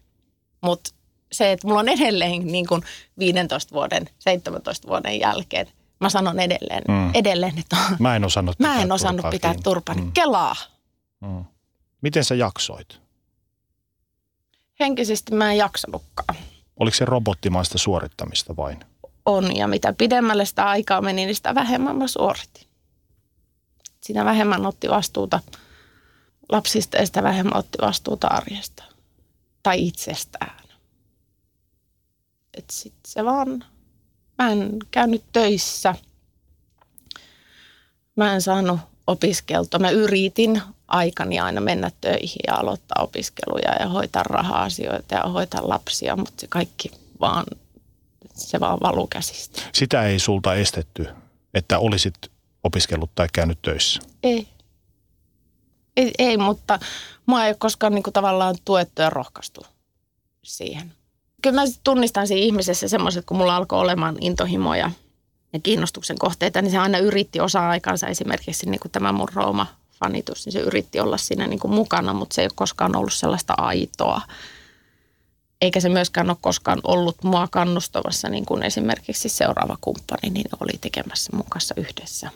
Mutta se, että mulla on edelleen niin kuin 15 vuoden, 17 vuoden jälkeen, mä sanon edelleen, hmm. edelleen että mä en osannut pitää, mä en osannut pitää turpani. Hmm. Kelaa. Hmm. Miten sä jaksoit? Henkisesti mä en jaksanutkaan. Oliko se robottimaista suorittamista vain? On ja mitä pidemmälle sitä aikaa meni, niin sitä vähemmän mä suoritin. Sitä vähemmän otti vastuuta lapsista ja sitä vähemmän otti vastuuta arjesta tai itsestään. Et sit se vaan, mä en käynyt töissä. Mä en saanut opiskeltua. Mä yritin aikani aina mennä töihin ja aloittaa opiskeluja ja hoitaa raha-asioita ja hoitaa lapsia, mutta se kaikki vaan, se vaan valuu käsistä. Sitä ei sulta estetty, että olisit opiskellut tai käynyt töissä? Ei. Ei, ei mutta mua ei ole koskaan niin kuin tavallaan tuettu ja rohkaistu siihen. Kyllä mä tunnistan siinä ihmisessä semmoiset, kun mulla alkoi olemaan intohimoja ja kiinnostuksen kohteita, niin se aina yritti osa-aikansa esimerkiksi niin kuin tämä mun Rooma-fanitus, niin se yritti olla siinä niin kuin mukana, mutta se ei ole koskaan ollut sellaista aitoa. Eikä se myöskään ole koskaan ollut mua kannustavassa, niin kuin esimerkiksi seuraava kumppani niin oli tekemässä mun kanssa yhdessä.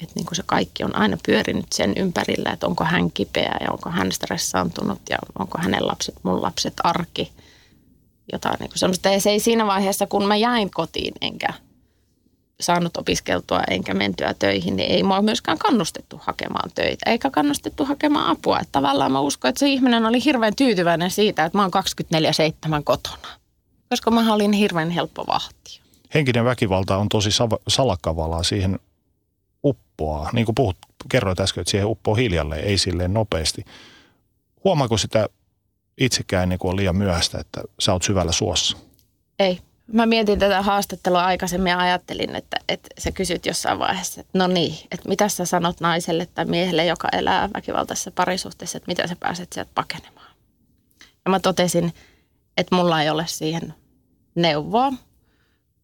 Että niin kuin se kaikki on aina pyörinyt sen ympärillä, että onko hän kipeä ja onko hän stressaantunut ja onko hänen lapset, mun lapset arki. Jotain niin kuin semmoista. Ja se ei siinä vaiheessa, kun mä jäin kotiin enkä saanut opiskeltua enkä mentyä töihin, niin ei mua myöskään kannustettu hakemaan töitä, eikä kannustettu hakemaan apua. Että tavallaan mä uskon, että se ihminen oli hirveän tyytyväinen siitä, että mä oon 24-7 kotona, koska mä olin hirveän helppo vahtia. Henkinen väkivalta on tosi salakavalaa siihen uppoaa. Niin kuin puhut, kerroit äsken, että siihen uppoo hiljalleen, ei silleen nopeasti. Huomaako sitä itsekään niin kuin on liian myöhäistä, että sä oot syvällä suossa? Ei. Mä mietin tätä haastattelua aikaisemmin ja ajattelin, että, että sä kysyt jossain vaiheessa, että no niin, että mitä sä sanot naiselle tai miehelle, joka elää väkivaltaisessa parisuhteessa, että mitä sä pääset sieltä pakenemaan. Ja mä totesin, että mulla ei ole siihen neuvoa,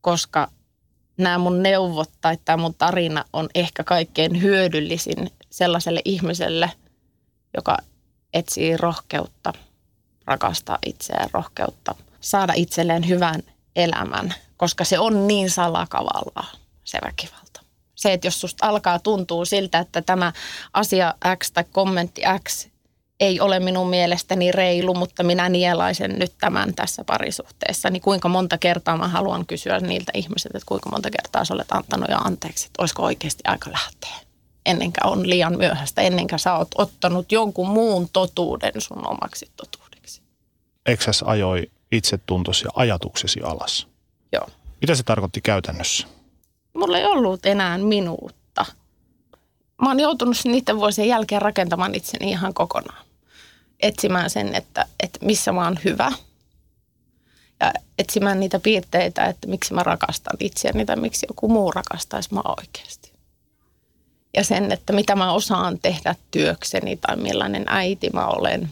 koska nämä mun neuvot tai tämä mun tarina on ehkä kaikkein hyödyllisin sellaiselle ihmiselle, joka etsii rohkeutta, rakastaa itseään, rohkeutta, saada itselleen hyvän elämän, koska se on niin salakavallaa se väkivalta. Se, että jos susta alkaa tuntua siltä, että tämä asia X tai kommentti X ei ole minun mielestäni reilu, mutta minä nielaisen nyt tämän tässä parisuhteessa, niin kuinka monta kertaa mä haluan kysyä niiltä ihmisiltä, että kuinka monta kertaa sä olet antanut ja anteeksi, että olisiko oikeasti aika lähteä. Ennenkä on liian myöhäistä, ennenkä sä oot ottanut jonkun muun totuuden sun omaksi totuudeksi. Eksäs ajoi itsetuntosi ja ajatuksesi alas. Joo. Mitä se tarkoitti käytännössä? Mulla ei ollut enää minuutta. Mä oon joutunut niiden vuosien jälkeen rakentamaan itseni ihan kokonaan. Etsimään sen, että, että missä mä oon hyvä. Ja etsimään niitä piirteitä, että miksi mä rakastan itseäni tai miksi joku muu rakastaisi mä oikeasti. Ja sen, että mitä mä osaan tehdä työkseni tai millainen äiti mä olen.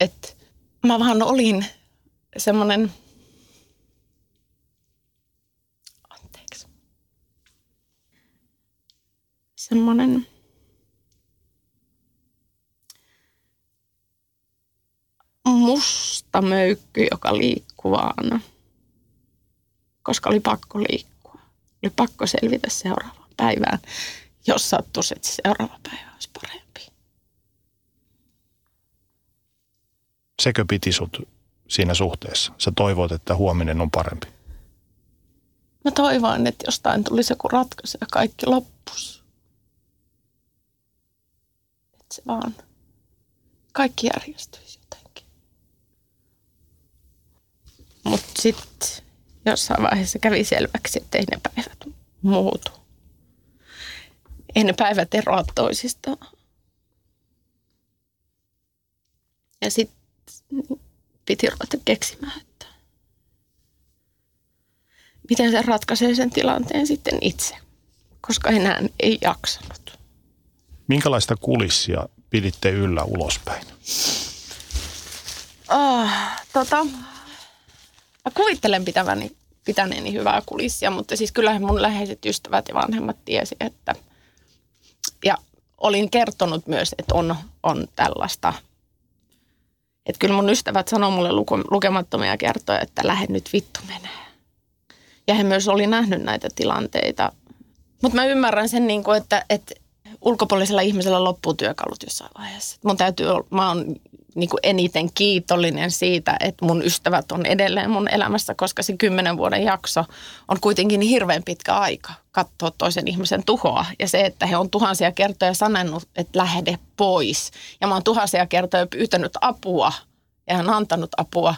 Että mä vaan olin semmoinen, anteeksi, semmoinen musta möykky, joka liikkuu vaan, koska oli pakko liikkua. Oli pakko selvitä seuraavaan päivään, jos sattuisi, että seuraava päivä olisi parempi. Sekö piti sut siinä suhteessa? Sä toivoit, että huominen on parempi. Mä toivon, että jostain tulisi joku ratkaisu ja kaikki loppus. Että se vaan, kaikki järjestyisi jotenkin. Mutta sitten jossain vaiheessa kävi selväksi, että ei ne päivät muutu. Ei ne päivät eroa toisistaan. Ja sitten piti ruveta keksimään, että miten se ratkaisee sen tilanteen sitten itse, koska enää ei jaksanut. Minkälaista kulissia piditte yllä ulospäin? Oh, tota, mä kuvittelen pitäväni, pitäneeni hyvää kulissia, mutta siis kyllähän mun läheiset ystävät ja vanhemmat tiesi, että ja olin kertonut myös, että on, on tällaista että kyllä mun ystävät sanoo mulle lukemattomia kertoja, että lähde nyt vittu menee. Ja he myös oli nähnyt näitä tilanteita. Mutta mä ymmärrän sen, niin kuin, että, että ulkopuolisella ihmisellä loppuu työkalut jossain vaiheessa. Mun täytyy olla, mä oon niin kuin eniten kiitollinen siitä, että mun ystävät on edelleen mun elämässä, koska se kymmenen vuoden jakso on kuitenkin niin hirveän pitkä aika katsoa toisen ihmisen tuhoa. Ja se, että he on tuhansia kertoja sanonut, että lähde pois. Ja mä oon tuhansia kertoja pyytänyt apua ja hän antanut apua,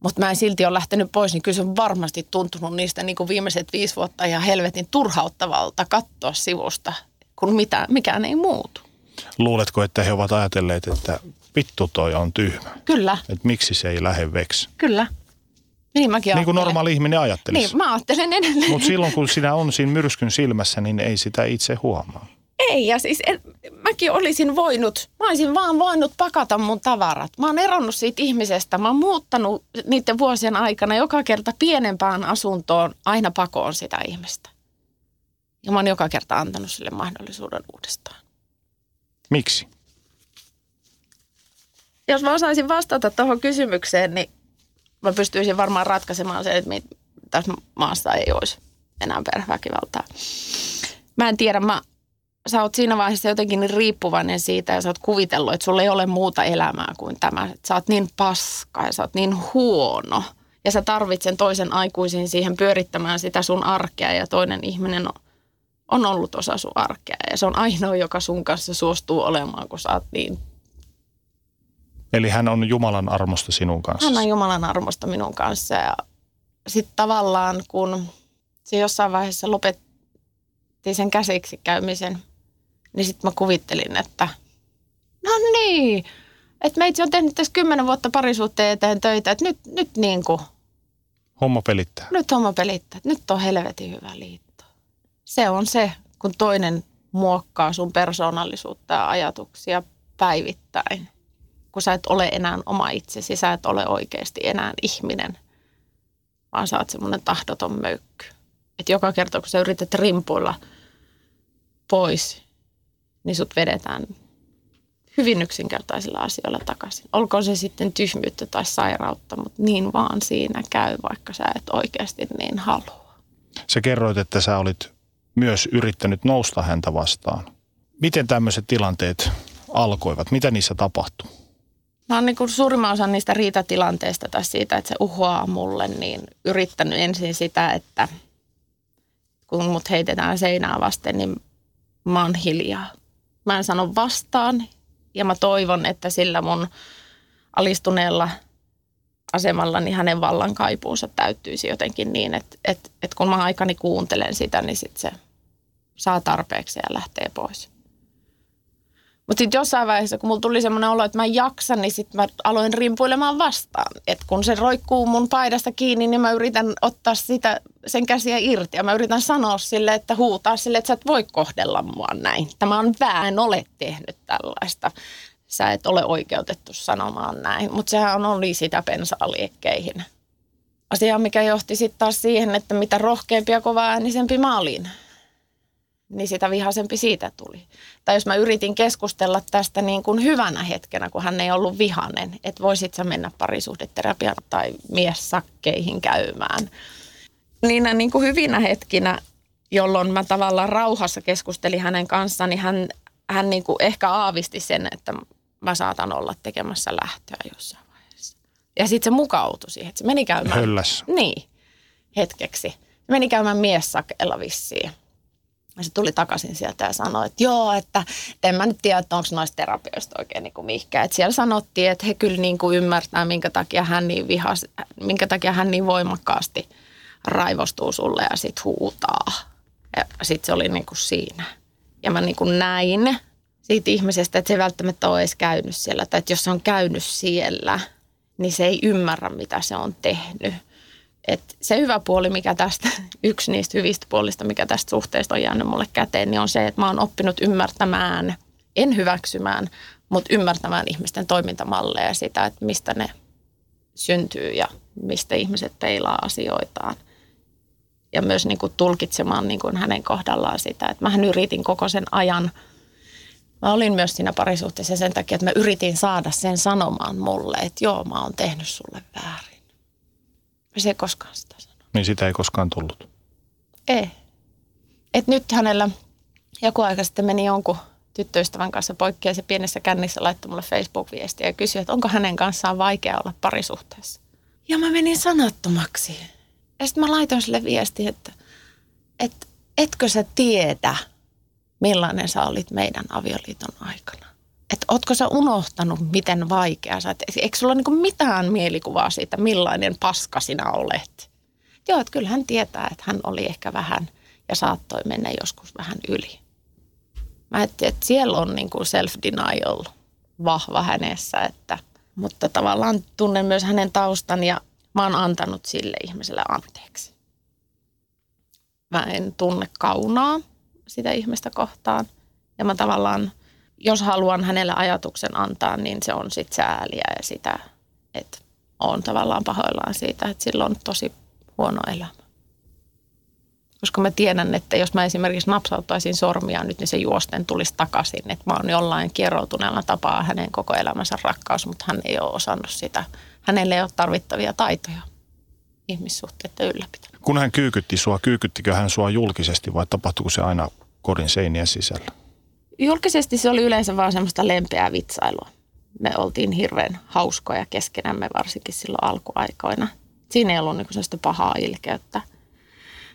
mutta mä en silti ole lähtenyt pois, niin kyllä se on varmasti tuntunut niistä niin kuin viimeiset viisi vuotta ihan helvetin turhauttavalta katsoa sivusta, kun mitä, mikään ei muutu. Luuletko, että he ovat ajatelleet, että vittu toi on tyhmä? Kyllä, Että miksi se ei lähde veksi? kyllä. Niin mäkin Niin kuin normaali ihminen ajattelisi. Niin, mä ajattelen edelleen. Mutta silloin kun sinä on siinä myrskyn silmässä, niin ei sitä itse huomaa. Ei, ja siis en, mäkin olisin voinut, mä olisin vaan voinut pakata mun tavarat. Mä oon eronnut siitä ihmisestä. Mä oon muuttanut niiden vuosien aikana joka kerta pienempään asuntoon aina pakoon sitä ihmistä. Ja mä oon joka kerta antanut sille mahdollisuuden uudestaan. Miksi? Jos mä osaisin vastata tuohon kysymykseen, niin mä pystyisin varmaan ratkaisemaan sen, että tässä maassa ei olisi enää perheväkivaltaa. Mä en tiedä, mä, sä oot siinä vaiheessa jotenkin niin riippuvainen siitä ja sä oot kuvitellut, että sulla ei ole muuta elämää kuin tämä. Sä oot niin paska ja sä oot niin huono. Ja sä tarvitset sen toisen aikuisin siihen pyörittämään sitä sun arkea ja toinen ihminen on, on ollut osa sun arkea. Ja se on ainoa, joka sun kanssa suostuu olemaan, kun sä oot niin Eli hän on Jumalan armosta sinun kanssa. hän on Jumalan armosta minun kanssa ja sitten tavallaan kun se jossain vaiheessa lopetti sen käsiksi käymisen, niin sitten mä kuvittelin, että no niin, että meitsi on tehnyt tässä kymmenen vuotta parisuhteen eteen töitä, että nyt, nyt niin kuin, Homma pelittää. nyt homma pelittää, nyt on helvetin hyvä liitto. Se on se, kun toinen muokkaa sun persoonallisuutta ja ajatuksia päivittäin. Kun sä et ole enää oma itsesi, sä et ole oikeasti enää ihminen, vaan sä oot semmoinen tahdoton möykky. Että joka kerta, kun sä yrität rimpuilla pois, niin sut vedetään hyvin yksinkertaisilla asioilla takaisin. Olkoon se sitten tyhmyyttä tai sairautta, mutta niin vaan siinä käy, vaikka sä et oikeasti niin halua. Sä kerroit, että sä olit myös yrittänyt nousta häntä vastaan. Miten tämmöiset tilanteet alkoivat? Mitä niissä tapahtui? Mä oon niin suurimman osan niistä riitatilanteista tai siitä, että se uhoaa mulle, niin yrittänyt ensin sitä, että kun mut heitetään seinää vasten, niin mä oon hiljaa. Mä en sano vastaan ja mä toivon, että sillä mun alistuneella asemalla niin hänen vallan kaipuunsa täyttyisi jotenkin niin, että, että, että kun mä aikani kuuntelen sitä, niin sit se saa tarpeeksi ja lähtee pois. Mutta sitten jossain vaiheessa, kun mulla tuli semmoinen olo, että mä en jaksa, niin sitten mä aloin rimpuilemaan vastaan. Et kun se roikkuu mun paidasta kiinni, niin mä yritän ottaa sitä, sen käsiä irti. Ja mä yritän sanoa sille, että huutaa sille, että sä et voi kohdella mua näin. Tämä on väärin, ole tehnyt tällaista. Sä et ole oikeutettu sanomaan näin. Mutta sehän oli sitä pensaa liekkeihin. Asia, mikä johti sitten taas siihen, että mitä rohkeampi ja kova äänisempi mä olin, niin sitä vihasempi siitä tuli. Tai jos mä yritin keskustella tästä niin kuin hyvänä hetkenä, kun hän ei ollut vihanen, että voisit sä mennä parisuhdeterapiaan tai miessakkeihin käymään. Niinä niin kuin hyvinä hetkinä, jolloin mä tavallaan rauhassa keskustelin hänen kanssaan, niin hän, hän niin kuin ehkä aavisti sen, että mä saatan olla tekemässä lähtöä jossain vaiheessa. Ja sitten se mukautui siihen, että se meni käymään. Hölläs. Niin, hetkeksi. Meni käymään miessakella vissiin. Ja se tuli takaisin sieltä ja sanoi, että joo, että en mä nyt tiedä, että onko noista terapioista oikein niin kuin. Että siellä sanottiin, että he kyllä niin kuin ymmärtää, minkä takia hän niin vihas, minkä takia hän niin voimakkaasti raivostuu sulle ja sit huutaa. Ja sit se oli niin kuin siinä. Ja mä niin kuin näin siitä ihmisestä, että se ei välttämättä ole edes käynyt siellä. Tai että jos se on käynyt siellä, niin se ei ymmärrä, mitä se on tehnyt. Et se hyvä puoli, mikä tästä, yksi niistä hyvistä puolista, mikä tästä suhteesta on jäänyt mulle käteen, niin on se, että mä oon oppinut ymmärtämään, en hyväksymään, mutta ymmärtämään ihmisten toimintamalleja ja sitä, että mistä ne syntyy ja mistä ihmiset peilaa asioitaan. Ja myös niin kuin tulkitsemaan niin kuin hänen kohdallaan sitä, että mähän yritin koko sen ajan, mä olin myös siinä parisuhteessa sen takia, että mä yritin saada sen sanomaan mulle, että joo, mä oon tehnyt sulle väärin. Se ei koskaan sitä sano. Niin sitä ei koskaan tullut. Ei. Et nyt hänellä joku aika sitten meni jonkun tyttöystävän kanssa poikki ja se pienessä kännissä laittoi mulle Facebook-viestiä ja kysyi, että onko hänen kanssaan vaikea olla parisuhteessa. Ja mä menin sanattomaksi. Ja sitten mä laitoin sille viesti, että, että etkö sä tiedä, millainen sä olit meidän avioliiton aikana. Että ootko sä unohtanut, miten vaikea sä oot? Eikö sulla niinku mitään mielikuvaa siitä, millainen paska sinä olet? Joo, että kyllä hän tietää, että hän oli ehkä vähän ja saattoi mennä joskus vähän yli. Mä ajattelin, että siellä on niin kuin self-denial vahva hänessä, että, mutta tavallaan tunnen myös hänen taustan ja mä oon antanut sille ihmiselle anteeksi. Mä en tunne kaunaa sitä ihmistä kohtaan ja mä tavallaan, jos haluan hänelle ajatuksen antaa, niin se on sit sääliä ja sitä, että on tavallaan pahoillaan siitä, että sillä on tosi huono elämä. Koska mä tiedän, että jos mä esimerkiksi napsauttaisin sormia nyt, niin se juosten tulisi takaisin. Että mä oon jollain kieroutuneella tapaa hänen koko elämänsä rakkaus, mutta hän ei ole osannut sitä. Hänelle ei ole tarvittavia taitoja ihmissuhteiden ylläpitää. Kun hän kyykytti sua, kyykyttikö hän sua julkisesti vai tapahtuiko se aina kodin seinien sisällä? Julkisesti se oli yleensä vaan semmoista lempeää vitsailua. Me oltiin hirveän hauskoja keskenämme, varsinkin silloin alkuaikoina. Siinä ei ollut niinku sellaista pahaa ilkeyttä.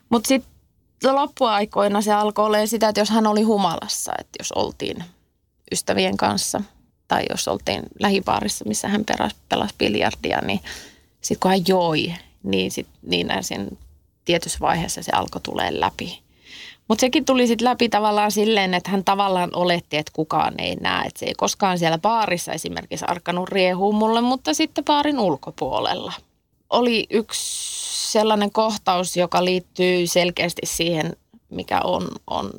Mutta sitten loppuaikoina se alkoi olla sitä, että jos hän oli humalassa, että jos oltiin ystävien kanssa tai jos oltiin lähipaarissa, missä hän pelasi, pelasi biljardia, niin sitten kun hän joi, niin, sit, niin siinä tietyssä vaiheessa se alkoi tulee läpi. Mutta sekin tuli sitten läpi tavallaan silleen, että hän tavallaan oletti, että kukaan ei näe. Että se ei koskaan siellä baarissa esimerkiksi arkkanut riehuu mulle, mutta sitten baarin ulkopuolella. Oli yksi sellainen kohtaus, joka liittyy selkeästi siihen, mikä on, on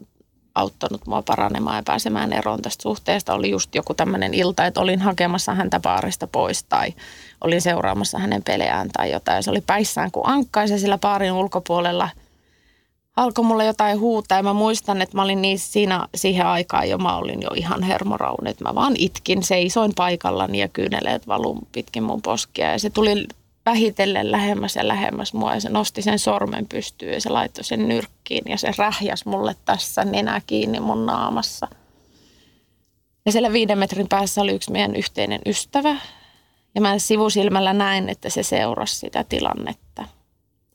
auttanut mua paranemaan ja pääsemään eroon tästä suhteesta. Oli just joku tämmöinen ilta, että olin hakemassa häntä baarista pois tai olin seuraamassa hänen peleään tai jotain. Se oli päissään kuin ankkaisen sillä baarin ulkopuolella. Alkoi mulle jotain huutaa ja mä muistan, että mä olin niin siinä, siihen aikaan jo, mä olin jo ihan hermoraun, että mä vaan itkin, seisoin paikallani ja kyyneleet valuu pitkin mun poskia ja se tuli vähitellen lähemmäs ja lähemmäs mua ja se nosti sen sormen pystyyn ja se laittoi sen nyrkkiin ja se rähjäs mulle tässä nenä kiinni mun naamassa. Ja siellä viiden metrin päässä oli yksi meidän yhteinen ystävä ja mä sivusilmällä näin, että se seurasi sitä tilannetta.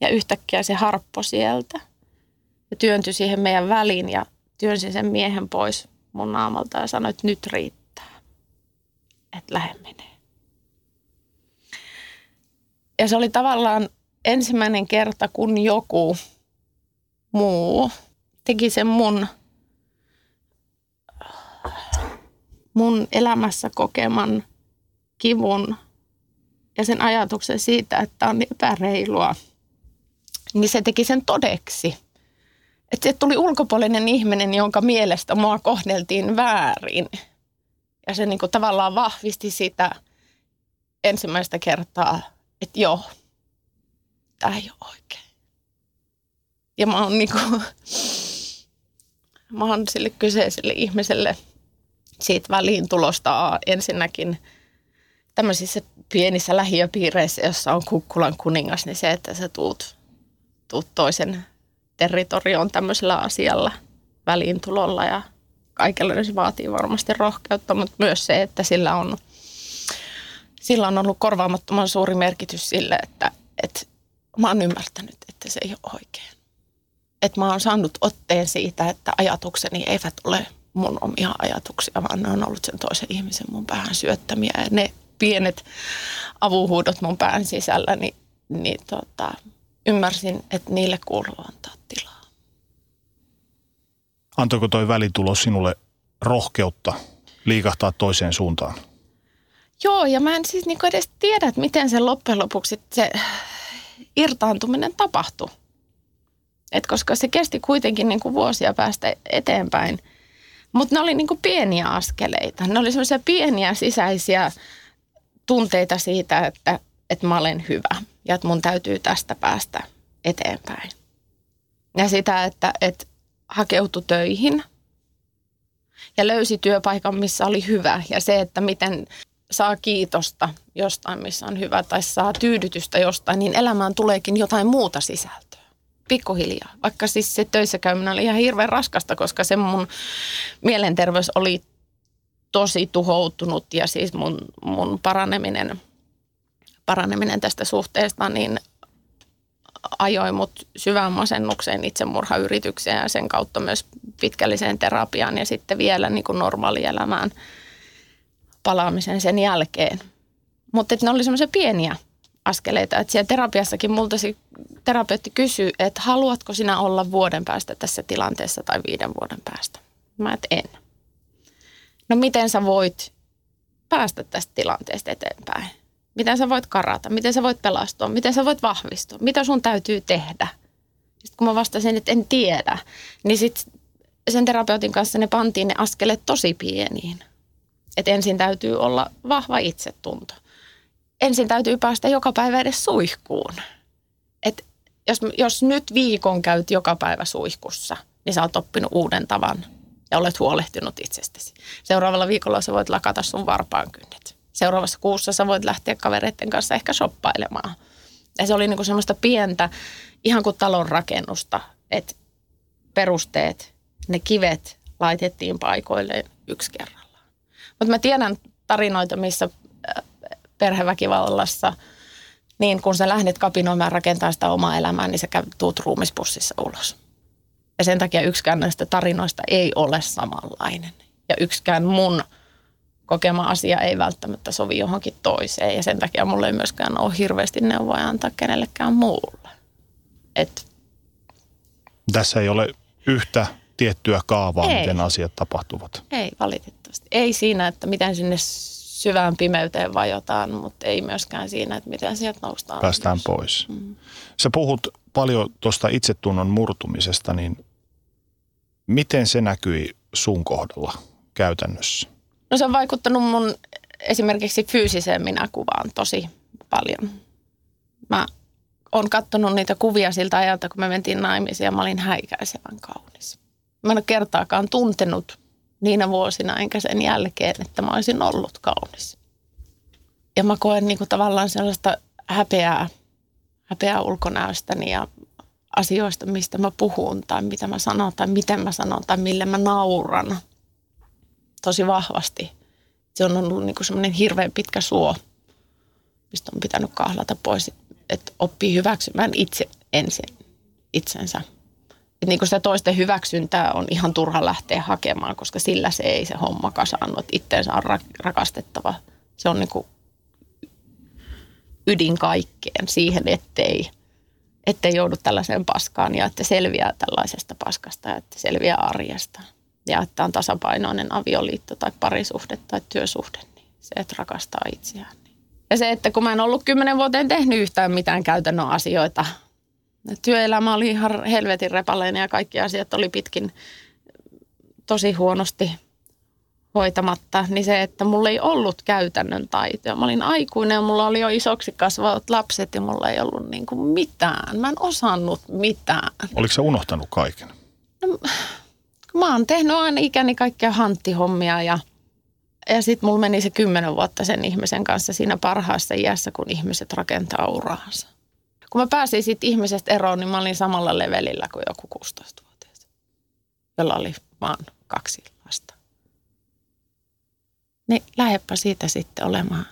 Ja yhtäkkiä se harppo sieltä ja työntyi siihen meidän väliin ja työnsi sen miehen pois mun naamalta ja sanoi, että nyt riittää, että lähde menee. Ja se oli tavallaan ensimmäinen kerta, kun joku muu teki sen mun, mun elämässä kokeman kivun ja sen ajatuksen siitä, että on epäreilua, niin se teki sen todeksi. Että tuli ulkopuolinen ihminen, jonka mielestä mua kohdeltiin väärin. Ja se niin kuin tavallaan vahvisti sitä ensimmäistä kertaa että joo, tämä ei ole oikein. Ja mä oon niinku, mä oon sille kyseiselle ihmiselle siitä väliin tulosta ensinnäkin tämmöisissä pienissä lähiöpiireissä, jossa on kukkulan kuningas, niin se, että sä tuut, tuut toisen territorioon tämmöisellä asialla väliintulolla ja kaikella se vaatii varmasti rohkeutta, mutta myös se, että sillä on – sillä on ollut korvaamattoman suuri merkitys sille, että, että mä oon ymmärtänyt, että se ei ole oikein. Että mä oon saanut otteen siitä, että ajatukseni eivät ole mun omia ajatuksia, vaan ne on ollut sen toisen ihmisen mun päähän syöttämiä. Ja ne pienet avuhuudot mun pään sisällä, niin, niin tota, ymmärsin, että niille kuuluu antaa tilaa. Antoiko toi välitulo sinulle rohkeutta liikahtaa toiseen suuntaan? Joo, ja mä en siis niinku edes tiedä, että miten se loppujen lopuksi se irtaantuminen tapahtui. Et koska se kesti kuitenkin niinku vuosia päästä eteenpäin. Mutta ne oli niinku pieniä askeleita. Ne oli semmoisia pieniä sisäisiä tunteita siitä, että, että mä olen hyvä ja että mun täytyy tästä päästä eteenpäin. Ja sitä, että, että hakeutui töihin ja löysi työpaikan, missä oli hyvä. Ja se, että miten saa kiitosta jostain, missä on hyvä, tai saa tyydytystä jostain, niin elämään tuleekin jotain muuta sisältöä. Pikkuhiljaa. Vaikka siis se töissä käyminen oli ihan hirveän raskasta, koska se mun mielenterveys oli tosi tuhoutunut ja siis mun, mun paraneminen, paraneminen tästä suhteesta niin ajoi mut syvään masennukseen, itsemurhayritykseen ja sen kautta myös pitkälliseen terapiaan ja sitten vielä niin kuin normaalielämään – palaamisen sen jälkeen. Mutta ne oli semmoisia pieniä askeleita, että siellä terapiassakin multa se terapeutti kysyy, että haluatko sinä olla vuoden päästä tässä tilanteessa tai viiden vuoden päästä. Mä et en. no miten sä voit päästä tästä tilanteesta eteenpäin? Miten sä voit karata? Miten sä voit pelastua? Miten sä voit vahvistua? Mitä sun täytyy tehdä? Sitten kun mä vastasin, että en tiedä, niin sitten sen terapeutin kanssa ne pantiin ne askeleet tosi pieniin. Että ensin täytyy olla vahva itsetunto. Ensin täytyy päästä joka päivä edes suihkuun. Et jos, jos nyt viikon käyt joka päivä suihkussa, niin sä oot oppinut uuden tavan ja olet huolehtinut itsestäsi. Seuraavalla viikolla sä voit lakata sun varpaan kynnet. Seuraavassa kuussa sä voit lähteä kavereiden kanssa ehkä shoppailemaan. Ja se oli niinku semmoista pientä, ihan kuin talon rakennusta, että perusteet, ne kivet laitettiin paikoilleen yksi kerrallaan. Mutta mä tiedän tarinoita, missä äh, perheväkivallassa, niin kun sä lähdet kapinoimaan rakentaa sitä omaa elämää, niin sä tuut ruumispussissa ulos. Ja sen takia yksikään näistä tarinoista ei ole samanlainen. Ja yksikään mun kokema asia ei välttämättä sovi johonkin toiseen. Ja sen takia mulle ei myöskään ole hirveästi neuvoja antaa kenellekään muulle. Et. Tässä ei ole yhtä tiettyä kaavaa, ei. miten asiat tapahtuvat. Ei valitettavasti. Ei siinä, että miten sinne syvään pimeyteen vajotaan, mutta ei myöskään siinä, että miten sieltä noustaan. Päästään ylös. pois. Mm. Sä puhut paljon tuosta itsetunnon murtumisesta, niin miten se näkyi sun kohdalla käytännössä? No se on vaikuttanut mun esimerkiksi fyysiseen minäkuvaan tosi paljon. Mä oon katsonut niitä kuvia siltä ajalta, kun me mentiin naimisiin ja mä olin häikäisevän kaunis. Mä en ole kertaakaan tuntenut niinä vuosina enkä sen jälkeen, että mä olisin ollut kaunis. Ja mä koen niin kuin tavallaan sellaista häpeää, häpeää ulkonäöstäni ja asioista, mistä mä puhun tai mitä mä sanon tai miten mä sanon tai millä mä nauran tosi vahvasti. Se on ollut niin semmoinen hirveän pitkä suo, mistä on pitänyt kahlata pois, että oppii hyväksymään itse ensin itsensä. Et niin sitä toisten hyväksyntää on ihan turha lähteä hakemaan, koska sillä se ei se homma kasaannu. Että itteensä on rakastettava. Se on niin ydin kaikkeen siihen, ettei, ettei joudu tällaiseen paskaan ja että selviää tällaisesta paskasta ja että selviää arjesta. Ja että on tasapainoinen avioliitto tai parisuhde tai työsuhde, niin se, että rakastaa itseään. Ja se, että kun mä en ollut kymmenen vuoteen tehnyt yhtään mitään käytännön asioita, työelämä oli ihan helvetin repaleinen ja kaikki asiat oli pitkin tosi huonosti hoitamatta, niin se, että mulla ei ollut käytännön taitoja. Mä olin aikuinen ja mulla oli jo isoksi kasvavat lapset ja mulla ei ollut niin kuin mitään. Mä en osannut mitään. Oliko se unohtanut kaiken? No, mä oon tehnyt aina ikäni kaikkia hanttihommia ja, ja sitten mulla meni se kymmenen vuotta sen ihmisen kanssa siinä parhaassa iässä, kun ihmiset rakentaa uraansa. Kun mä pääsin siitä ihmisestä eroon, niin mä olin samalla levelillä kuin joku 16-vuotias, jolla oli vaan kaksi lasta. Niin lähdepä siitä sitten olemaan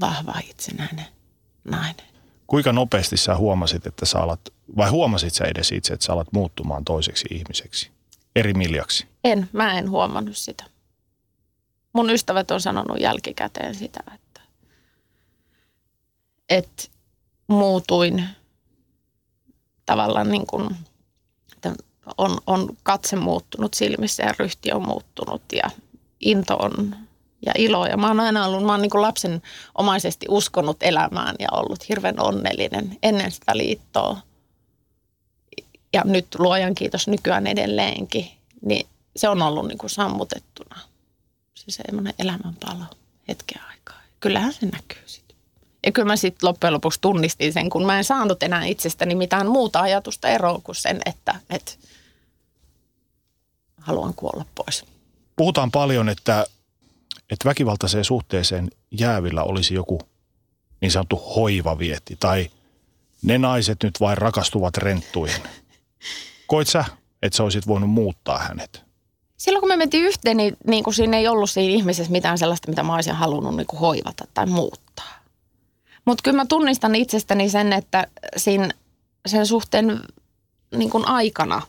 vahva itsenäinen nainen. Kuinka nopeasti sä huomasit, että sä alat, vai huomasit sä edes itse, että sä alat muuttumaan toiseksi ihmiseksi, eri miljaksi? En, mä en huomannut sitä. Mun ystävät on sanonut jälkikäteen sitä, että, että muutuin tavallaan niin kuin, että on, on katse muuttunut silmissä ja ryhti on muuttunut ja into on ja ilo. Ja mä oon aina ollut, mä oon niin kuin lapsen omaisesti uskonut elämään ja ollut hirveän onnellinen ennen sitä liittoa. Ja nyt luojan kiitos nykyään edelleenkin, niin se on ollut niin kuin sammutettuna. Se semmoinen elämänpalo hetken aikaa. Kyllähän se näkyy sitten. Ja kyllä mä sitten loppujen lopuksi tunnistin sen, kun mä en saanut enää itsestäni mitään muuta ajatusta eroa kuin sen, että, että haluan kuolla pois. Puhutaan paljon, että, että väkivaltaiseen suhteeseen jäävillä olisi joku niin sanottu hoivavietti tai ne naiset nyt vain rakastuvat renttuihin. Koit sä, että sä olisit voinut muuttaa hänet? Silloin kun me mentiin yhteen, niin, niin kuin siinä ei ollut siinä ihmisessä mitään sellaista, mitä mä olisin halunnut niin kuin hoivata tai muuttaa. Mutta kyllä mä tunnistan itsestäni sen, että siinä sen suhteen niin kuin aikana,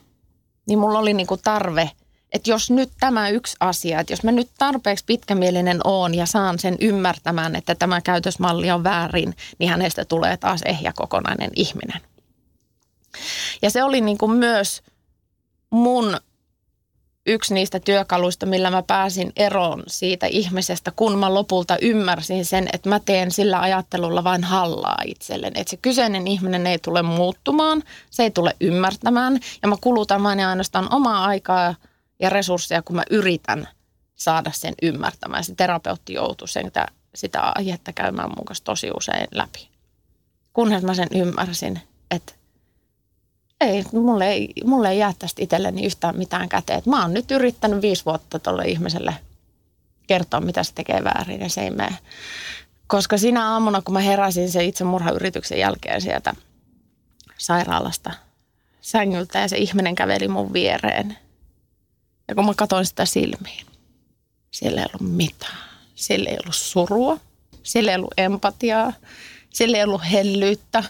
niin mulla oli niin kuin tarve, että jos nyt tämä yksi asia, että jos mä nyt tarpeeksi pitkämielinen oon ja saan sen ymmärtämään, että tämä käytösmalli on väärin, niin hänestä tulee taas ehjä kokonainen ihminen. Ja se oli niin kuin myös mun yksi niistä työkaluista, millä mä pääsin eroon siitä ihmisestä, kun mä lopulta ymmärsin sen, että mä teen sillä ajattelulla vain hallaa itselleni. Että se kyseinen ihminen ei tule muuttumaan, se ei tule ymmärtämään ja mä kulutan vain ja ainoastaan omaa aikaa ja resursseja, kun mä yritän saada sen ymmärtämään. Se terapeutti joutuu sen, sitä aihetta käymään mun tosi usein läpi. Kunnes mä sen ymmärsin, että ei, mulle ei, mulle ei jää tästä itselleni yhtään mitään käteen. Mä oon nyt yrittänyt viisi vuotta tuolle ihmiselle kertoa, mitä se tekee väärin ja se ei mene. Koska siinä aamuna, kun mä heräsin sen itsemurhayrityksen jälkeen sieltä sairaalasta sängyltä ja se ihminen käveli mun viereen. Ja kun mä katsoin sitä silmiin, siellä ei ollut mitään. Siellä ei ollut surua, siellä ei ollut empatiaa, siellä ei ollut hellyyttä,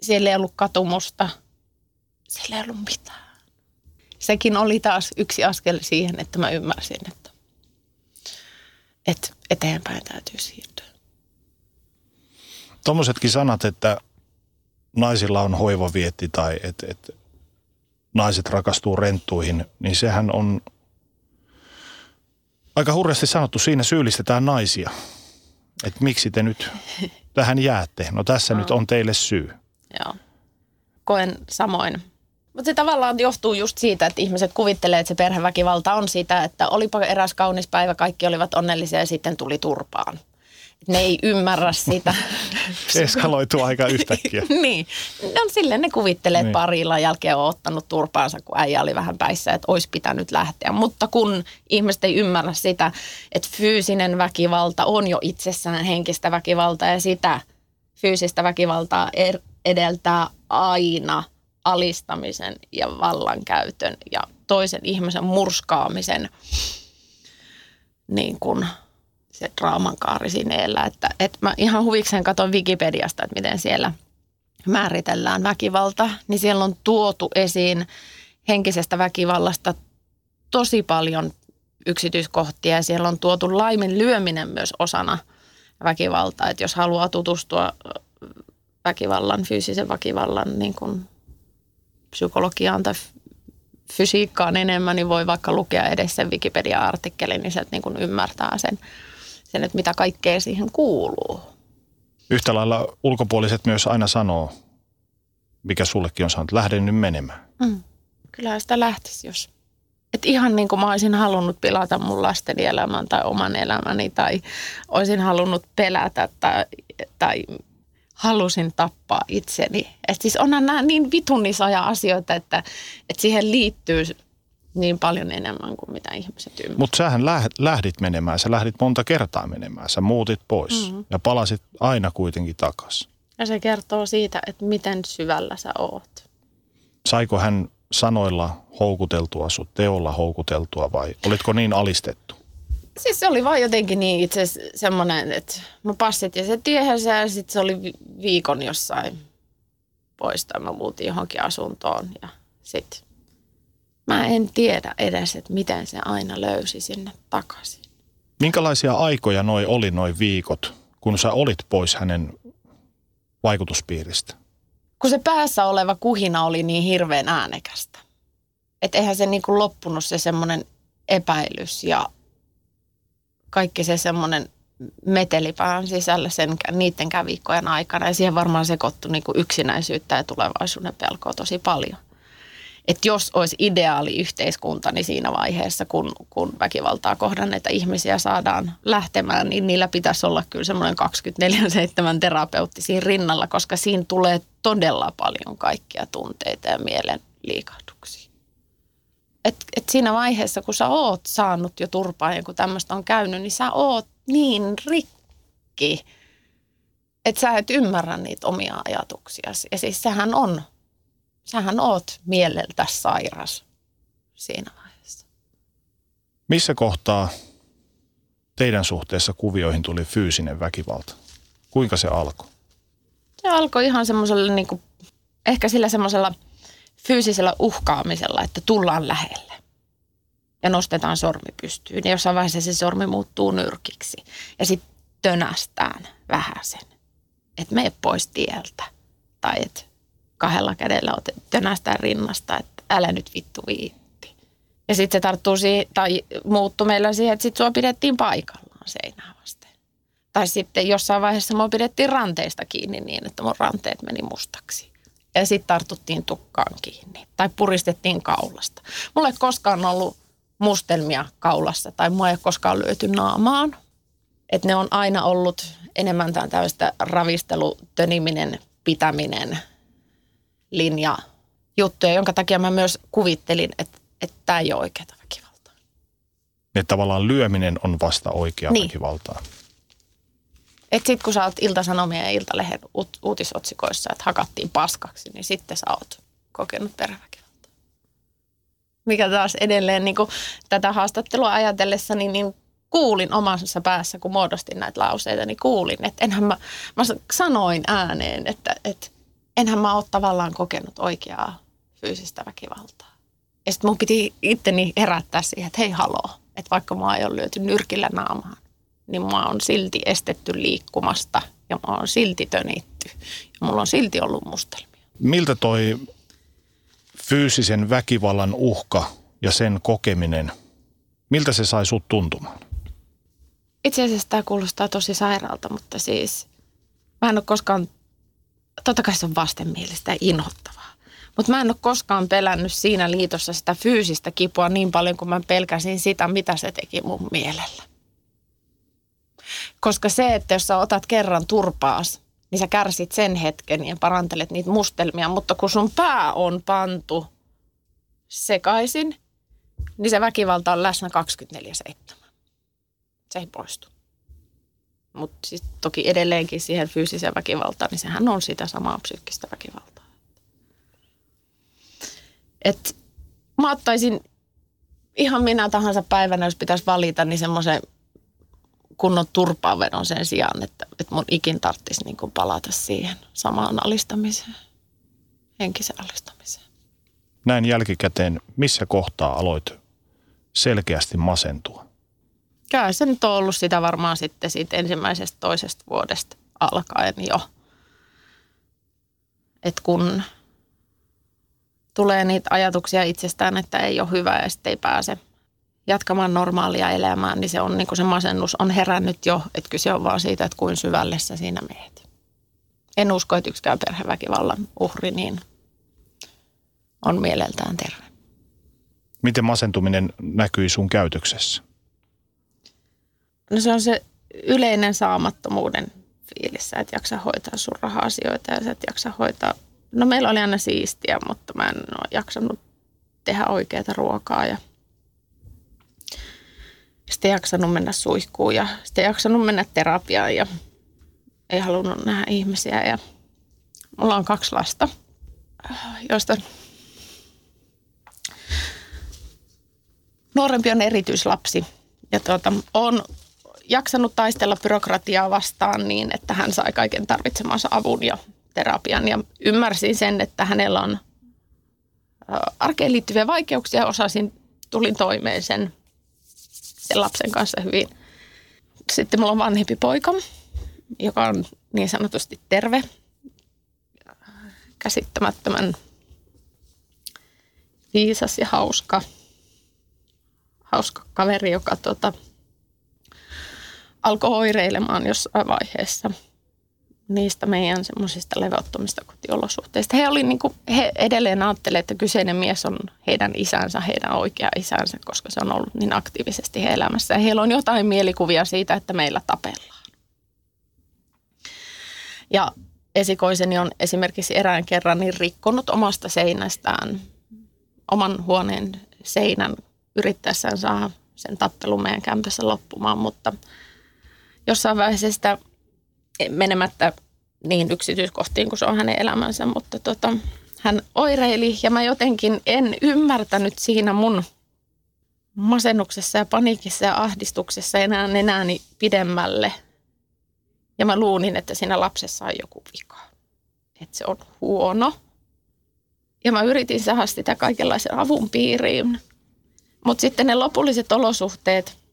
siellä ei ollut katumusta – sillä ei ollut mitään. Sekin oli taas yksi askel siihen, että mä ymmärsin, että, että eteenpäin täytyy siirtyä. Tuommoisetkin sanat, että naisilla on hoivavietti tai että, että naiset rakastuu renttuihin, niin sehän on aika hurjasti sanottu. Siinä syyllistetään naisia. Että miksi te nyt tähän jäätte? No tässä no. nyt on teille syy. Joo. Koen samoin. Mutta se tavallaan johtuu just siitä, että ihmiset kuvittelee, että se perheväkivalta on sitä, että olipa eräs kaunis päivä, kaikki olivat onnellisia ja sitten tuli turpaan. Ne ei ymmärrä sitä. Se eskaloituu aika yhtäkkiä. niin. No, silleen ne kuvittelee, että niin. parilla jälkeen on ottanut turpaansa, kun äijä oli vähän päissä, että olisi pitänyt lähteä. Mutta kun ihmiset ei ymmärrä sitä, että fyysinen väkivalta on jo itsessään henkistä väkivaltaa ja sitä fyysistä väkivaltaa er-, edeltää aina – alistamisen ja vallankäytön ja toisen ihmisen murskaamisen niin kuin se draamankaari siinä eellä. Että, että mä ihan huvikseen katson Wikipediasta, että miten siellä määritellään väkivalta, niin siellä on tuotu esiin henkisestä väkivallasta tosi paljon yksityiskohtia ja siellä on tuotu laimin lyöminen myös osana väkivaltaa. Että jos haluaa tutustua väkivallan, fyysisen väkivallan niin kuin psykologiaan tai fysiikkaan enemmän, niin voi vaikka lukea edes sen Wikipedia-artikkelin, niin sieltä niin kuin ymmärtää sen, sen, että mitä kaikkea siihen kuuluu. Yhtä lailla ulkopuoliset myös aina sanoo, mikä sullekin on sanonut, lähden nyt menemään. Mm. Kyllä sitä lähtisi, jos... Et ihan niin kuin mä olisin halunnut pilata mun lasten elämän tai oman elämäni tai olisin halunnut pelätä tai, tai halusin tappaa itseni. Et siis onhan nämä niin vitun isoja asioita, että, että siihen liittyy niin paljon enemmän kuin mitä ihmiset ymmärtävät. Mutta sähän lähdit menemään, sä lähdit monta kertaa menemään, sä muutit pois mm-hmm. ja palasit aina kuitenkin takaisin. Ja se kertoo siitä, että miten syvällä sä oot. Saiko hän sanoilla houkuteltua sut, teolla houkuteltua vai olitko niin alistettu? Siis se oli vaan jotenkin niin itse semmoinen, että mä passit ja se tiehensä ja sitten se oli viikon jossain pois tai mä muutin johonkin asuntoon ja sitten mä en tiedä edes, että miten se aina löysi sinne takaisin. Minkälaisia aikoja noi oli noin viikot, kun sä olit pois hänen vaikutuspiiristä? Kun se päässä oleva kuhina oli niin hirveän äänekästä. Että eihän se niin kuin loppunut se semmoinen epäilys ja kaikki se semmoinen metelipään sisällä sen, niiden viikkojen aikana. Ja siihen varmaan sekoittui niin kuin yksinäisyyttä ja tulevaisuuden pelkoa tosi paljon. Että jos olisi ideaali yhteiskunta, niin siinä vaiheessa, kun, kun väkivaltaa kohdanneita ihmisiä saadaan lähtemään, niin niillä pitäisi olla kyllä semmoinen 24-7 terapeutti siinä rinnalla, koska siinä tulee todella paljon kaikkia tunteita ja mielen liikahduksia että et siinä vaiheessa, kun sä oot saanut jo turpaa ja kun tämmöistä on käynyt, niin sä oot niin rikki, että sä et ymmärrä niitä omia ajatuksia. Ja siis sähän on, sähän oot mieleltä sairas siinä vaiheessa. Missä kohtaa teidän suhteessa kuvioihin tuli fyysinen väkivalta? Kuinka se alkoi? Se alkoi ihan semmoisella, niin kuin, ehkä sillä semmoisella – fyysisellä uhkaamisella, että tullaan lähelle ja nostetaan sormi pystyyn. Ja jossain vaiheessa se sormi muuttuu nyrkiksi ja sitten tönästään vähäsen, että mene pois tieltä. Tai että kahdella kädellä tönästään rinnasta, että älä nyt vittu viitti. Ja sitten se tarttuu siihen, tai muuttui meillä siihen, että sitten sua pidettiin paikallaan seinää vasten. Tai sitten jossain vaiheessa mua pidettiin ranteista kiinni niin, että mun ranteet meni mustaksi. Ja sitten tartuttiin tukkaan kiinni. Tai puristettiin kaulasta. Mulla ei koskaan ollut mustelmia kaulassa tai mua ei koskaan lyöty naamaan. Että ne on aina ollut enemmän tämän tällaista ravistelu, töniminen, pitäminen, linja juttuja, jonka takia mä myös kuvittelin, että, että tämä ei ole oikeaa väkivaltaa. Että tavallaan lyöminen on vasta oikea niin. väkivaltaa. Että sitten kun sä oot Ilta-Sanomien ja Iltalehen uut- uutisotsikoissa, että hakattiin paskaksi, niin sitten sä oot kokenut perheväkivaltaa. Mikä taas edelleen niin kuin tätä haastattelua ajatellessa, niin, niin kuulin omassa päässä, kun muodostin näitä lauseita, niin kuulin, että enhän mä, mä sanoin ääneen, että, että enhän mä ole tavallaan kokenut oikeaa fyysistä väkivaltaa. Ja sitten mun piti itteni herättää siihen, että hei haloo, että vaikka mä ei ole lyöty nyrkillä naamaan, niin mä on silti estetty liikkumasta ja mä on silti tönitty ja mulla on silti ollut mustelmia. Miltä toi fyysisen väkivallan uhka ja sen kokeminen, miltä se sai sut tuntumaan? Itse asiassa tämä kuulostaa tosi sairaalta, mutta siis mä en ole koskaan, totta kai se on vastenmielistä ja inhottavaa. Mutta mä en ole koskaan pelännyt siinä liitossa sitä fyysistä kipua niin paljon, kuin mä pelkäsin sitä, mitä se teki mun mielellä. Koska se, että jos sä otat kerran turpaas, niin sä kärsit sen hetken ja parantelet niitä mustelmia, mutta kun sun pää on pantu sekaisin, niin se väkivalta on läsnä 24-7. Se ei poistu. Mutta siis toki edelleenkin siihen fyysiseen väkivaltaan, niin sehän on sitä samaa psyykkistä väkivaltaa. Et mä ottaisin ihan minä tahansa päivänä, jos pitäisi valita, niin semmoisen kunnon turpaavedon sen sijaan, että, että mun ikin tarvitsisi niin kuin palata siihen samaan alistamiseen, henkisen alistamiseen. Näin jälkikäteen, missä kohtaa aloit selkeästi masentua? Kyllä se nyt on ollut sitä varmaan sitten siitä ensimmäisestä toisesta vuodesta alkaen jo. Että kun tulee niitä ajatuksia itsestään, että ei ole hyvä ja sitten ei pääse jatkamaan normaalia elämää, niin se on niin kuin se masennus on herännyt jo, että kyse on vaan siitä, että kuin syvälle sä siinä meet. En usko, että yksikään perheväkivallan uhri niin on mieleltään terve. Miten masentuminen näkyi sun käytöksessä? No se on se yleinen saamattomuuden fiilissä, että jaksa hoitaa sun raha-asioita ja sä et jaksa hoitaa. No meillä oli aina siistiä, mutta mä en ole jaksanut tehdä oikeaa ruokaa ja sitten jaksanut mennä suihkuun ja sitten jaksanut mennä terapiaan ja ei halunnut nähdä ihmisiä. Ja mulla on kaksi lasta, joista nuorempi on erityislapsi. Ja tuota, on jaksanut taistella byrokratiaa vastaan niin, että hän sai kaiken tarvitsemansa avun ja terapian. Ja ymmärsin sen, että hänellä on arkeen liittyviä vaikeuksia. Osasin, tulin toimeen sen sen lapsen kanssa hyvin. Sitten mulla on vanhempi poika, joka on niin sanotusti terve, käsittämättömän viisas ja hauska, hauska kaveri, joka tota, alkoi oireilemaan jossain vaiheessa – niistä meidän semmoisista levottomista kotiolosuhteista. He, oli niin kuin, he edelleen ajattelevat, että kyseinen mies on heidän isänsä, heidän oikea isänsä, koska se on ollut niin aktiivisesti he elämässä. Ja heillä on jotain mielikuvia siitä, että meillä tapellaan. Ja esikoiseni on esimerkiksi erään kerran niin rikkonut omasta seinästään oman huoneen seinän yrittäessään saa sen tappelun meidän kämpössä loppumaan, mutta jossain vaiheessa sitä menemättä niin yksityiskohtiin kuin se on hänen elämänsä, mutta tota, hän oireili ja mä jotenkin en ymmärtänyt siinä mun masennuksessa ja paniikissa ja ahdistuksessa enää nenääni pidemmälle. Ja mä luulin, että siinä lapsessa on joku vika, että se on huono. Ja mä yritin saada sitä kaikenlaisen avun piiriin. Mutta sitten ne lopulliset olosuhteet –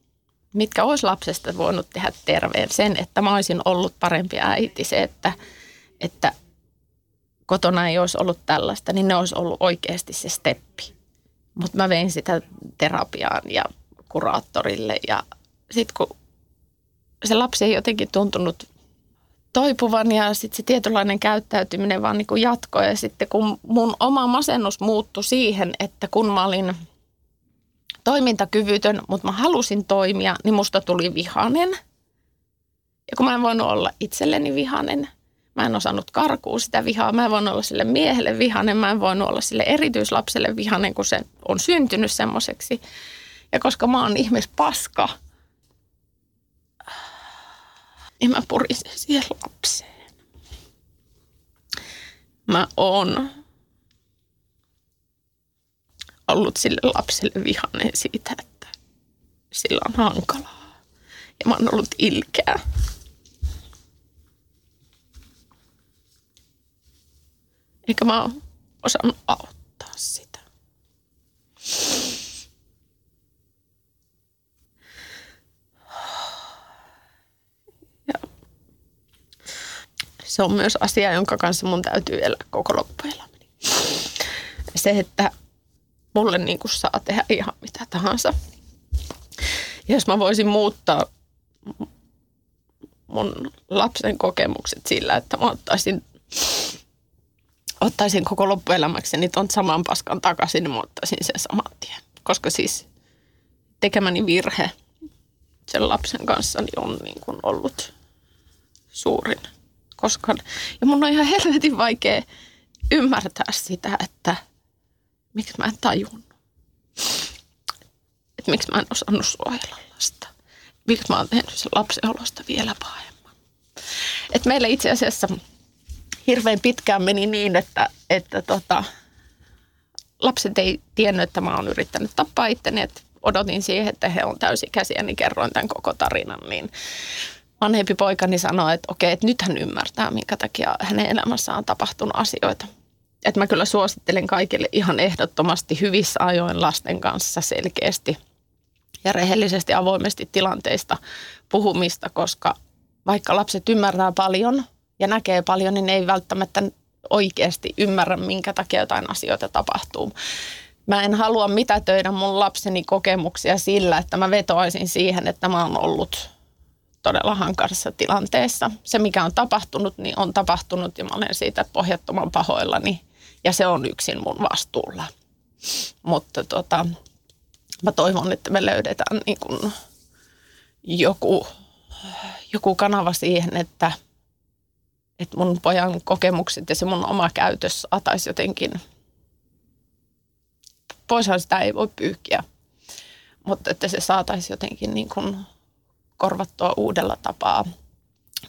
mitkä olisi lapsesta voinut tehdä terveen. Sen, että mä olisin ollut parempi äiti, se, että, että kotona ei olisi ollut tällaista, niin ne olisi ollut oikeasti se steppi. Mutta mä vein sitä terapiaan ja kuraattorille ja sitten kun se lapsi ei jotenkin tuntunut toipuvan ja sitten se tietynlainen käyttäytyminen vaan niin jatkoi. Ja sitten kun mun oma masennus muuttui siihen, että kun mä olin toimintakyvytön, mutta mä halusin toimia, niin musta tuli vihanen. Ja kun mä en voinut olla itselleni vihanen, mä en osannut karkuun sitä vihaa, mä en voinut olla sille miehelle vihanen, mä en voinut olla sille erityislapselle vihanen, kun se on syntynyt semmoiseksi. Ja koska mä oon ihmispaska, niin mä purisin siihen lapseen. Mä oon ollut sille lapselle vihainen siitä, että sillä on hankalaa. Ja mä oon ollut ilkeä. Eikä mä oon osannut auttaa sitä. Ja se on myös asia, jonka kanssa mun täytyy elää koko loppuelämäni. Se, että mulle niin kuin saa tehdä ihan mitä tahansa. Ja jos mä voisin muuttaa mun lapsen kokemukset sillä, että mä ottaisin, ottaisin koko loppuelämäkseni ton saman paskan takaisin, niin mä ottaisin sen saman tien. Koska siis tekemäni virhe sen lapsen kanssa niin on niin kuin ollut suurin koskaan. Ja mun on ihan helvetin vaikea ymmärtää sitä, että – miksi mä en tajunnut. Että miksi mä en osannut suojella lasta. Miksi mä oon tehnyt sen lapsen olosta vielä pahemman. Että meillä itse asiassa hirveän pitkään meni niin, että, että tota, lapset ei tiennyt, että mä oon yrittänyt tappaa itteni. Että odotin siihen, että he on täysikäisiä, niin kerroin tämän koko tarinan. Niin vanhempi poikani sanoi, että okei, että nyt hän ymmärtää, minkä takia hänen elämässään on tapahtunut asioita että mä kyllä suosittelen kaikille ihan ehdottomasti hyvissä ajoin lasten kanssa selkeästi ja rehellisesti avoimesti tilanteista puhumista, koska vaikka lapset ymmärtää paljon ja näkee paljon, niin ei välttämättä oikeasti ymmärrä, minkä takia jotain asioita tapahtuu. Mä en halua mitätöidä mun lapseni kokemuksia sillä, että mä vetoaisin siihen, että mä oon ollut todella hankarassa tilanteessa. Se, mikä on tapahtunut, niin on tapahtunut ja mä olen siitä pohjattoman pahoillani ja se on yksin mun vastuulla. Mutta tota, mä toivon, että me löydetään niin kuin joku, joku kanava siihen, että, että mun pojan kokemukset ja se mun oma käytös saataisiin jotenkin, poishan sitä ei voi pyyhkiä, mutta että se saataisiin jotenkin niin kuin korvattua uudella tapaa.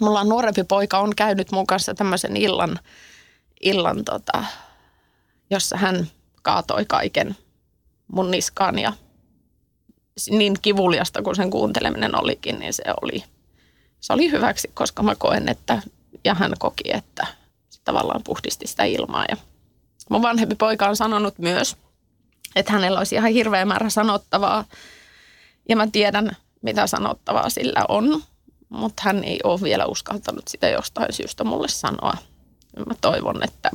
Mulla on nuorempi poika, on käynyt mun kanssa tämmöisen illan, illan tota, jossa hän kaatoi kaiken mun niskaan ja niin kivuliasta kuin sen kuunteleminen olikin, niin se oli, se oli hyväksi, koska mä koen, että ja hän koki, että se tavallaan puhdisti sitä ilmaa. Ja mun vanhempi poika on sanonut myös, että hänellä olisi ihan hirveä määrä sanottavaa ja mä tiedän, mitä sanottavaa sillä on, mutta hän ei ole vielä uskaltanut sitä jostain syystä mulle sanoa. Mä toivon, että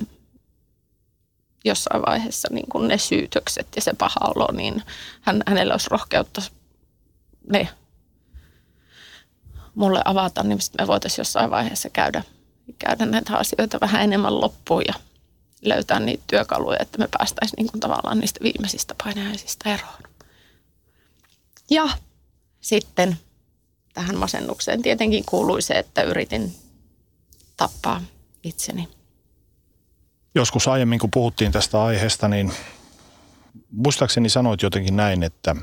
jossain vaiheessa niin kuin ne syytökset ja se paha olo, niin hän, hänellä olisi rohkeutta ne mulle avata, niin me voitaisiin jossain vaiheessa käydä, käydä näitä asioita vähän enemmän loppuun ja löytää niitä työkaluja, että me päästäisiin niin kuin tavallaan niistä viimeisistä painajaisista eroon. Ja sitten tähän masennukseen tietenkin kuului se, että yritin tappaa itseni joskus aiemmin, kun puhuttiin tästä aiheesta, niin muistaakseni sanoit jotenkin näin, että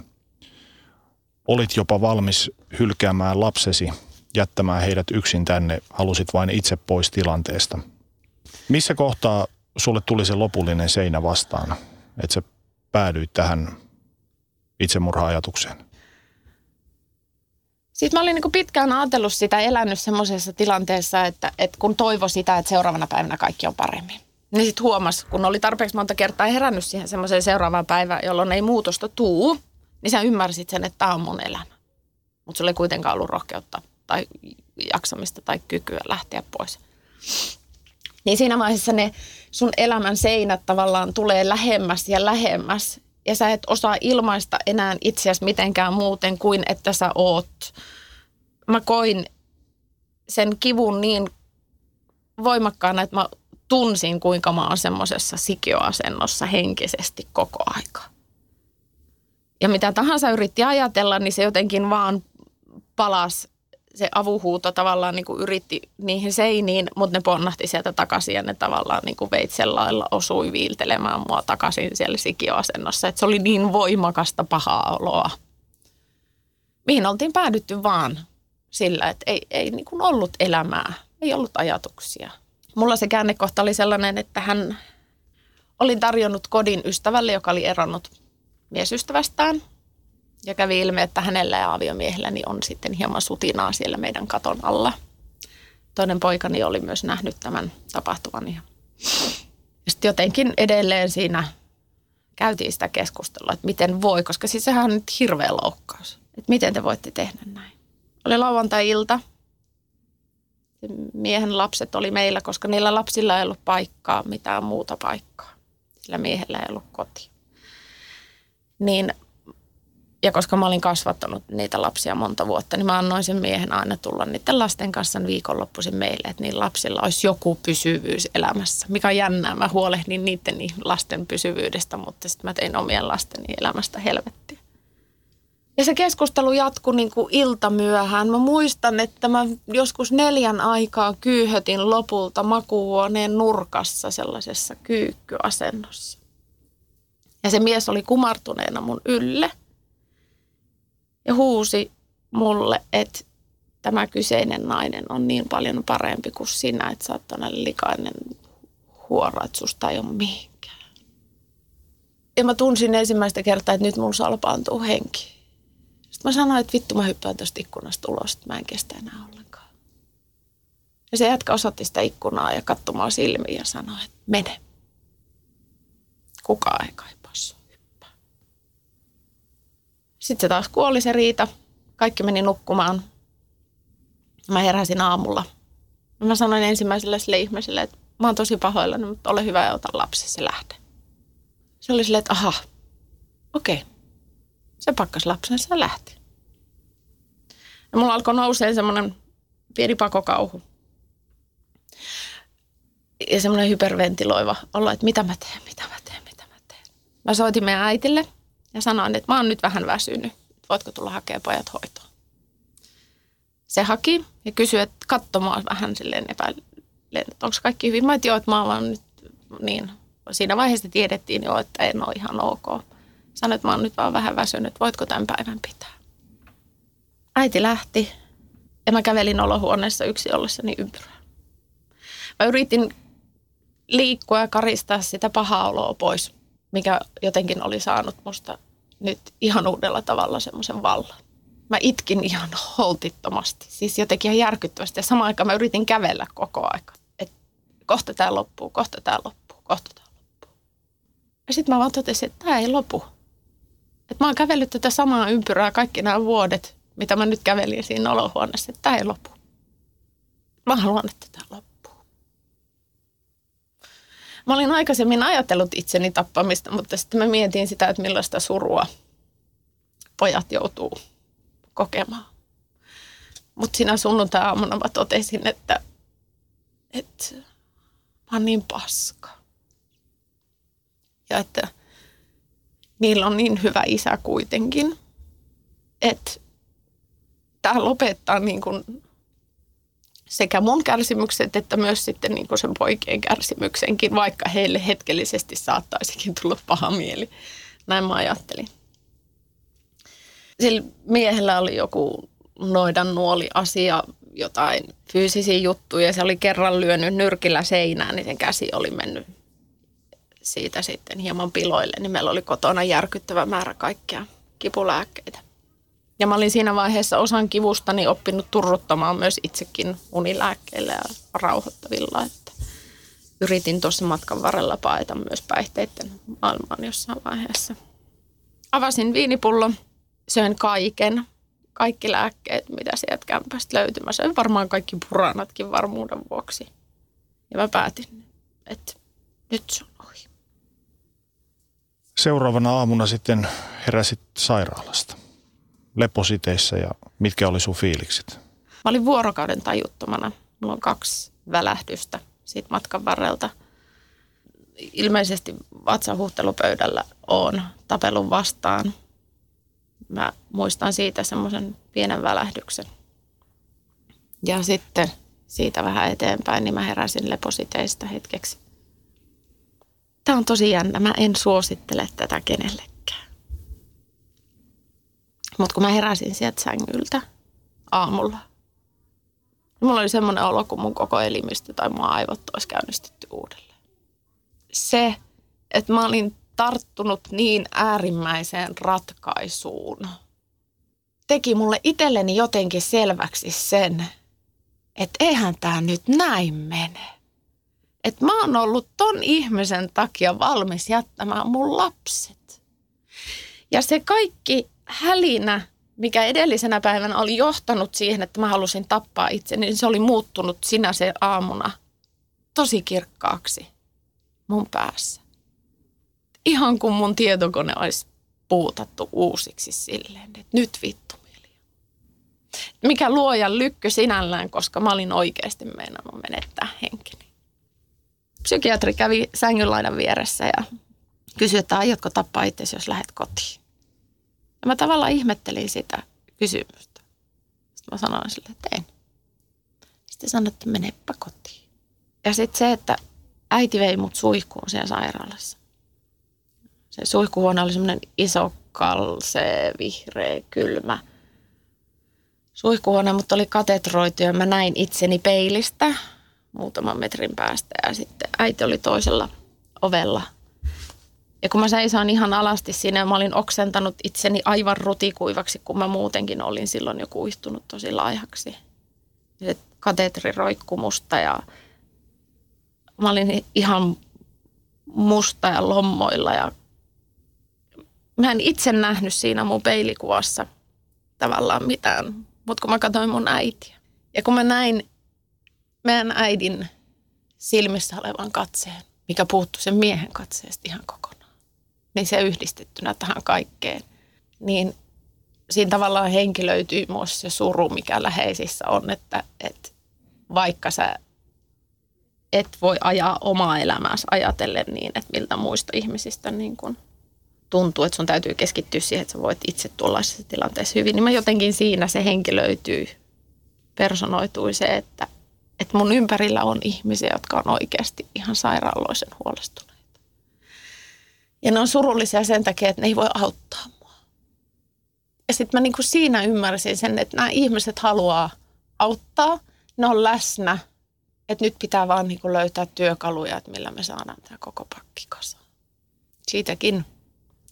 olit jopa valmis hylkäämään lapsesi, jättämään heidät yksin tänne, halusit vain itse pois tilanteesta. Missä kohtaa sulle tuli se lopullinen seinä vastaan, että sä päädyit tähän itsemurha-ajatukseen? Sitten mä olin niin pitkään ajatellut sitä, elänyt semmoisessa tilanteessa, että, että kun toivo sitä, että seuraavana päivänä kaikki on paremmin. Niin sitten huomasi, kun oli tarpeeksi monta kertaa herännyt siihen semmoiseen seuraavaan päivään, jolloin ei muutosta tuu, niin sä ymmärsit sen, että tämä on mun elämä. Mutta sulla ei kuitenkaan ollut rohkeutta tai jaksamista tai kykyä lähteä pois. Niin siinä vaiheessa ne sun elämän seinät tavallaan tulee lähemmäs ja lähemmäs. ja sä et osaa ilmaista enää itseäsi mitenkään muuten kuin että sä oot. Mä koin sen kivun niin voimakkaana, että mä tunsin, kuinka mä oon semmoisessa sikioasennossa henkisesti koko aika. Ja mitä tahansa yritti ajatella, niin se jotenkin vaan palas se avuhuuto tavallaan niin kuin yritti niihin seiniin, mutta ne ponnahti sieltä takaisin ja ne tavallaan niin kuin veitsen lailla osui viiltelemään mua takaisin siellä sikioasennossa. Että se oli niin voimakasta pahaa oloa. Mihin oltiin päädytty vaan sillä, että ei, ei niin kuin ollut elämää, ei ollut ajatuksia. Mulla se käännekohta oli sellainen, että hän oli tarjonnut kodin ystävälle, joka oli eronnut miesystävästään – ja kävi ilmi, että hänellä ja aviomiehelläni on sitten hieman sutinaa siellä meidän katon alla. Toinen poikani oli myös nähnyt tämän tapahtuvan. Ja sitten jotenkin edelleen siinä käytiin sitä keskustelua, että miten voi, koska siis sehän on nyt hirveä loukkaus. Että miten te voitte tehdä näin. Oli lauantai-ilta. Miehen lapset oli meillä, koska niillä lapsilla ei ollut paikkaa, mitään muuta paikkaa. Sillä miehellä ei ollut koti. Niin ja koska mä olin kasvattanut niitä lapsia monta vuotta, niin mä annoin sen miehen aina tulla niiden lasten kanssa viikonloppuisin meille, että niillä lapsilla olisi joku pysyvyys elämässä. Mikä on jännää, mä huolehdin niiden lasten pysyvyydestä, mutta sitten mä tein omien lasteni elämästä helvettiä. Ja se keskustelu jatkui niin kuin iltamyöhään. Mä muistan, että mä joskus neljän aikaa kyyhötin lopulta makuuhuoneen nurkassa sellaisessa kyykkyasennossa. Ja se mies oli kumartuneena mun ylle – ja huusi mulle, että tämä kyseinen nainen on niin paljon parempi kuin sinä, että sä oot likainen huora, että susta ei ole mihinkään. Ja mä tunsin ensimmäistä kertaa, että nyt mun salpaantuu henki. Mä sanoin, että vittu mä hyppään tuosta ikkunasta ulos, että mä en kestä enää ollenkaan. Ja se jätkä osoitti sitä ikkunaa ja katsomaan silmiin ja sanoi, että mene. Kukaan ei kaipaa. Sitten se taas kuoli se riita. Kaikki meni nukkumaan. Mä heräsin aamulla. Mä sanoin ensimmäiselle sille ihmiselle, että mä oon tosi pahoillani, mutta ole hyvä ja ota lapsi, se lähde. Se oli silleen, että aha, okei. Okay. Se pakkas lapsensa ja lähti. Ja mulla alkoi nousee semmoinen pieni pakokauhu. Ja semmoinen hyperventiloiva olla, että mitä mä teen, mitä mä teen, mitä mä teen. Mä soitin meidän äitille ja sanoin, että mä oon nyt vähän väsynyt. Voitko tulla hakemaan pojat hoitoon? Se haki ja kysyi, että katsomaan vähän silleen epäillen, että onko kaikki hyvin. Mä että joo, että mä oon nyt niin. Siinä vaiheessa tiedettiin jo, että en ole ihan ok. Sanoin, että mä oon nyt vaan vähän väsynyt, voitko tämän päivän pitää. Äiti lähti ja mä kävelin olohuoneessa yksi ollessani ympyrää. Mä yritin liikkua ja karistaa sitä pahaa oloa pois, mikä jotenkin oli saanut musta nyt ihan uudella tavalla semmoisen vallan. Mä itkin ihan holtittomasti, siis jotenkin ihan järkyttävästi. Ja samaan aikaan mä yritin kävellä koko aika. Et kohta tämä loppuu, kohta tämä loppuu, kohta tämä loppuu. Ja sitten mä vaan totesin, että tämä ei lopu. Että mä oon kävellyt tätä samaa ympyrää kaikki nämä vuodet, mitä mä nyt kävelin siinä olohuoneessa, että tämä ei lopu. Mä haluan, että tämä loppuu. Mä olin aikaisemmin ajatellut itseni tappamista, mutta sitten mä mietin sitä, että millaista surua pojat joutuu kokemaan. Mutta siinä sunnuntai-aamuna mä totesin, että, että mä oon niin paska. Ja että niillä on niin hyvä isä kuitenkin, että tämä lopettaa niin kuin sekä mun kärsimykset että myös sitten niin kuin sen poikien kärsimyksenkin, vaikka heille hetkellisesti saattaisikin tulla paha mieli. Näin mä ajattelin. Sillä miehellä oli joku noidan nuoli asia, jotain fyysisiä juttuja. Se oli kerran lyönyt nyrkillä seinään, niin sen käsi oli mennyt siitä sitten hieman piloille. Niin meillä oli kotona järkyttävä määrä kaikkea kipulääkkeitä. Ja mä olin siinä vaiheessa osan kivustani oppinut turruttamaan myös itsekin unilääkkeillä ja rauhoittavilla. Että yritin tuossa matkan varrella paeta myös päihteiden maailmaan jossain vaiheessa. Avasin viinipullon, söin kaiken, kaikki lääkkeet, mitä sieltä kämpästä löytyi. Mä söin varmaan kaikki puranatkin varmuuden vuoksi. Ja mä päätin, että nyt se on ohi. Seuraavana aamuna sitten heräsit sairaalasta lepositeissä ja mitkä oli sun fiilikset? Mä olin vuorokauden tajuttomana. Mulla on kaksi välähdystä siitä matkan varrelta. Ilmeisesti vatsahuhtelupöydällä on tapelun vastaan. Mä muistan siitä semmoisen pienen välähdyksen. Ja sitten siitä vähän eteenpäin, niin mä heräsin lepositeistä hetkeksi. Tämä on tosi jännä. Mä en suosittele tätä kenellekään. Mutta kun mä heräsin sieltä sängyltä aamulla, niin mulla oli semmoinen olo, kun mun koko elimistö tai mun aivot olisi käynnistetty uudelleen. Se, että mä olin tarttunut niin äärimmäiseen ratkaisuun, teki mulle itselleni jotenkin selväksi sen, että eihän tämä nyt näin mene. Että mä oon ollut ton ihmisen takia valmis jättämään mun lapset. Ja se kaikki hälinä, mikä edellisenä päivänä oli johtanut siihen, että mä halusin tappaa itse, niin se oli muuttunut sinä se aamuna tosi kirkkaaksi mun päässä. Ihan kuin mun tietokone olisi puutattu uusiksi silleen, että nyt vittu mikä luojan lykky sinällään, koska mä olin oikeasti meinannut menettää henkeni. Psykiatri kävi sängynlaidan vieressä ja kysyi, että aiotko tappaa itsesi, jos lähdet kotiin. Ja mä tavallaan ihmettelin sitä kysymystä. Sitten mä sanoin sille, että en. Sitten sanoin, että menepä kotiin. Ja sitten se, että äiti vei mut suihkuun siellä sairaalassa. Se suihkuhuone oli semmoinen iso, kalse, vihreä, kylmä – suihkuhuone, mutta oli katetroitu ja mä näin itseni peilistä muutaman metrin päästä ja sitten äiti oli toisella ovella. Ja kun mä seisoin ihan alasti siinä mä olin oksentanut itseni aivan rutikuivaksi, kun mä muutenkin olin silloin jo kuihtunut tosi laihaksi. Se katetri roikku musta ja mä olin ihan musta ja lommoilla ja mä en itse nähnyt siinä mun peilikuvassa tavallaan mitään mutta kun mä katsoin mun äitiä. Ja kun mä näin meidän äidin silmissä olevan katseen, mikä puuttuu sen miehen katseesta ihan kokonaan, niin se yhdistettynä tähän kaikkeen, niin siinä tavallaan henkilöityy myös se suru, mikä läheisissä on, että, että vaikka sä et voi ajaa omaa elämääsi ajatellen niin, että miltä muista ihmisistä niin kun tuntuu, että sun täytyy keskittyä siihen, että sä voit itse tuollaisessa tilanteessa hyvin, niin mä jotenkin siinä se henkilöityy, personoitui se, että, että mun ympärillä on ihmisiä, jotka on oikeasti ihan sairaaloisen huolestuneita. Ja ne on surullisia sen takia, että ne ei voi auttaa mua. Ja sitten mä niinku siinä ymmärsin sen, että nämä ihmiset haluaa auttaa, ne on läsnä, että nyt pitää vaan niinku löytää työkaluja, että millä me saadaan tämä koko pakki kasaan. Siitäkin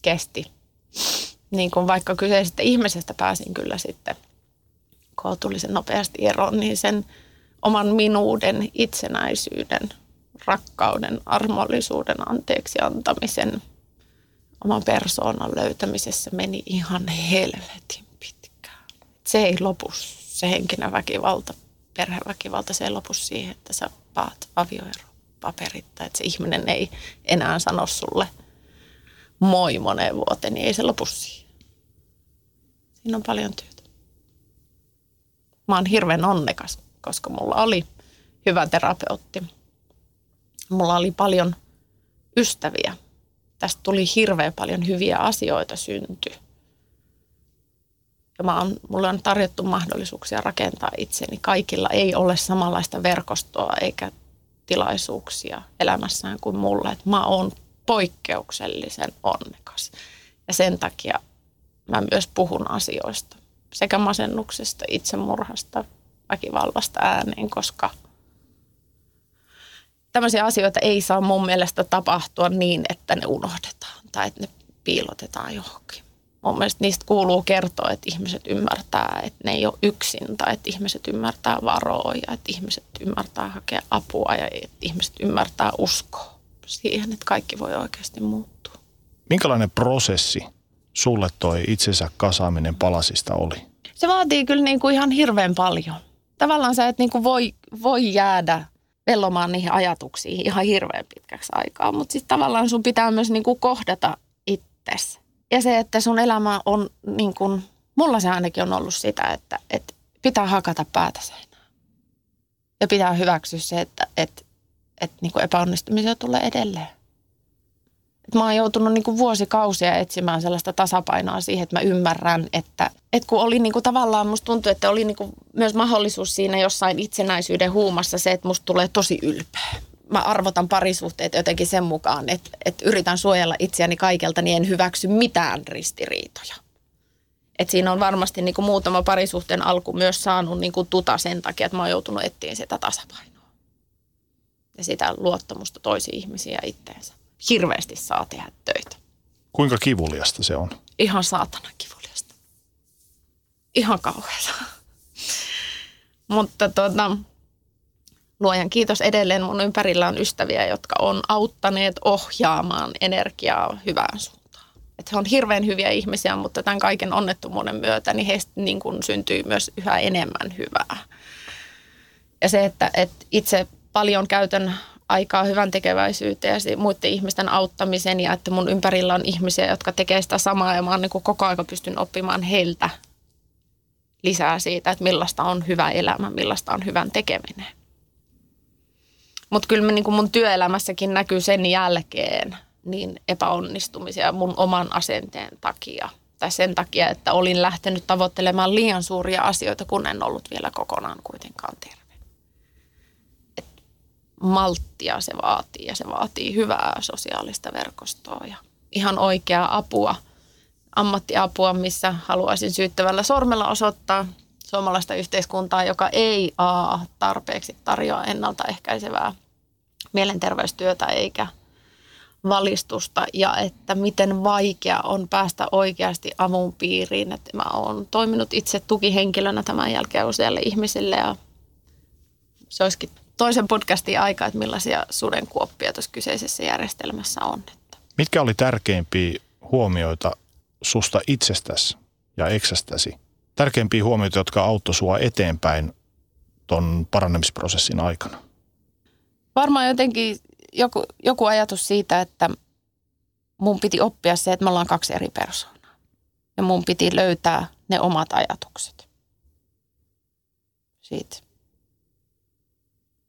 kesti. Niin kuin vaikka kyseisestä ihmisestä pääsin kyllä sitten kohtuullisen nopeasti eroon, niin sen oman minuuden, itsenäisyyden, rakkauden, armollisuuden, anteeksi antamisen, oman persoonan löytämisessä meni ihan helvetin pitkään. Se ei lopu, se henkinen väkivalta, perheväkivalta, se ei lopu siihen, että sä paat avioeropaperit tai että se ihminen ei enää sano sulle – moi moneen vuoteen, niin ei se lopu siihen. Siinä on paljon työtä. Mä oon hirveän onnekas, koska mulla oli hyvä terapeutti. Mulla oli paljon ystäviä. Tästä tuli hirveän paljon hyviä asioita synty. Ja mä oon, mulle on tarjottu mahdollisuuksia rakentaa itseni. Kaikilla ei ole samanlaista verkostoa eikä tilaisuuksia elämässään kuin mulla. Et mä oon poikkeuksellisen onnekas. Ja sen takia mä myös puhun asioista, sekä masennuksesta, itsemurhasta, väkivallasta ääneen, koska tämmöisiä asioita ei saa mun mielestä tapahtua niin, että ne unohdetaan tai että ne piilotetaan johonkin. Mun mielestä niistä kuuluu kertoa, että ihmiset ymmärtää, että ne ei ole yksin tai että ihmiset ymmärtää varoa ja että ihmiset ymmärtää hakea apua ja että ihmiset ymmärtää uskoa siihen, että kaikki voi oikeasti muuttua. Minkälainen prosessi sulle toi itsensä kasaaminen palasista oli? Se vaatii kyllä niin kuin ihan hirveän paljon. Tavallaan sä et niin kuin voi, voi jäädä vellomaan niihin ajatuksiin ihan hirveän pitkäksi aikaa, mutta sitten tavallaan sun pitää myös niin kuin kohdata it, ittees. Ja se, että sun elämä on niin kuin, mulla se ainakin on ollut sitä, että, että pitää hakata päätä seinään. Ja pitää hyväksyä se, että, että, että niin kuin epäonnistumisia tulee edelleen. Et mä oon joutunut niin kuin vuosikausia etsimään sellaista tasapainoa siihen, että mä ymmärrän, että, että kun oli niin kuin tavallaan, musta tuntuu, että oli niin kuin myös mahdollisuus siinä jossain itsenäisyyden huumassa se, että musta tulee tosi ylpeä. Mä arvotan parisuhteet jotenkin sen mukaan, että, että yritän suojella itseäni kaikelta, niin en hyväksy mitään ristiriitoja. Et siinä on varmasti niin kuin muutama parisuhteen alku myös saanut niin kuin tuta sen takia, että mä oon joutunut etsiä sitä tasapainoa. Ja sitä luottamusta toisiin ihmisiin ja itteensä hirveästi saa tehdä töitä. Kuinka kivuliasta se on? Ihan saatana kivuliasta. Ihan kauheata. Mutta tuota, luojan kiitos edelleen mun ympärillä on ystäviä, jotka on auttaneet ohjaamaan energiaa hyvään suuntaan. Että he on hirveän hyviä ihmisiä, mutta tämän kaiken onnettomuuden myötä niin heistä niin kuin syntyy myös yhä enemmän hyvää. Ja se, että, että itse paljon käytän aikaa hyvän tekeväisyyteen ja muiden ihmisten auttamisen ja että mun ympärillä on ihmisiä, jotka tekee sitä samaa ja mä oon niin koko ajan pystyn oppimaan heiltä lisää siitä, että millaista on hyvä elämä, millaista on hyvän tekeminen. Mutta kyllä niin mun työelämässäkin näkyy sen jälkeen niin epäonnistumisia mun oman asenteen takia. Tai sen takia, että olin lähtenyt tavoittelemaan liian suuria asioita, kun en ollut vielä kokonaan kuitenkaan terve malttia se vaatii ja se vaatii hyvää sosiaalista verkostoa ja ihan oikeaa apua, ammattiapua, missä haluaisin syyttävällä sormella osoittaa suomalaista yhteiskuntaa, joka ei A tarpeeksi tarjoa ennaltaehkäisevää mielenterveystyötä eikä valistusta ja että miten vaikea on päästä oikeasti avun piiriin. Että mä oon toiminut itse tukihenkilönä tämän jälkeen useille ihmisille ja se olisikin toisen podcastin aika, että millaisia sudenkuoppia tuossa kyseisessä järjestelmässä on. Mitkä oli tärkeimpiä huomioita susta itsestäsi ja eksästäsi? Tärkeimpiä huomioita, jotka auttoi sua eteenpäin ton parannemisprosessin aikana? Varmaan jotenkin joku, joku ajatus siitä, että mun piti oppia se, että me ollaan kaksi eri persoonaa. Ja mun piti löytää ne omat ajatukset siitä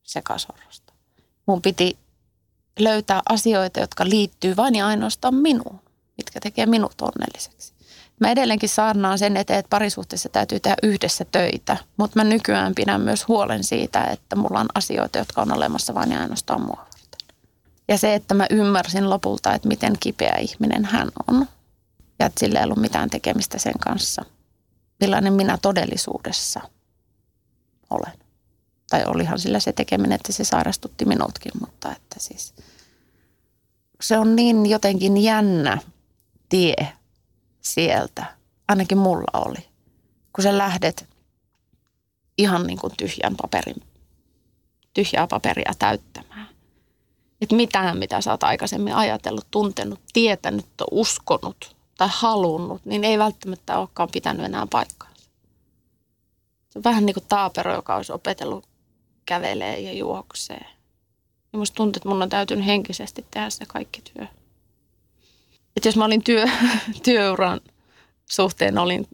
sekasorrosta. Mun piti löytää asioita, jotka liittyy vain ja ainoastaan minuun, mitkä tekee minut onnelliseksi. Mä edelleenkin saarnaan sen eteen, että parisuhteessa täytyy tehdä yhdessä töitä, mutta mä nykyään pidän myös huolen siitä, että mulla on asioita, jotka on olemassa vain ja ainoastaan mua. Ja se, että mä ymmärsin lopulta, että miten kipeä ihminen hän on ja että sillä ei ollut mitään tekemistä sen kanssa, millainen minä todellisuudessa olen tai olihan sillä se tekeminen, että se sairastutti minutkin, mutta että siis se on niin jotenkin jännä tie sieltä, ainakin mulla oli, kun sä lähdet ihan niin kuin tyhjän paperin, tyhjää paperia täyttämään. Että mitään, mitä sä oot aikaisemmin ajatellut, tuntenut, tietänyt, uskonut tai halunnut, niin ei välttämättä olekaan pitänyt enää paikkaansa. Se on vähän niin kuin taapero, joka olisi opetellut kävelee ja juoksee. Ja musta tuntuu, että mun on täytynyt henkisesti tehdä se kaikki työ. Että jos mä olin työ, työuran suhteen, olin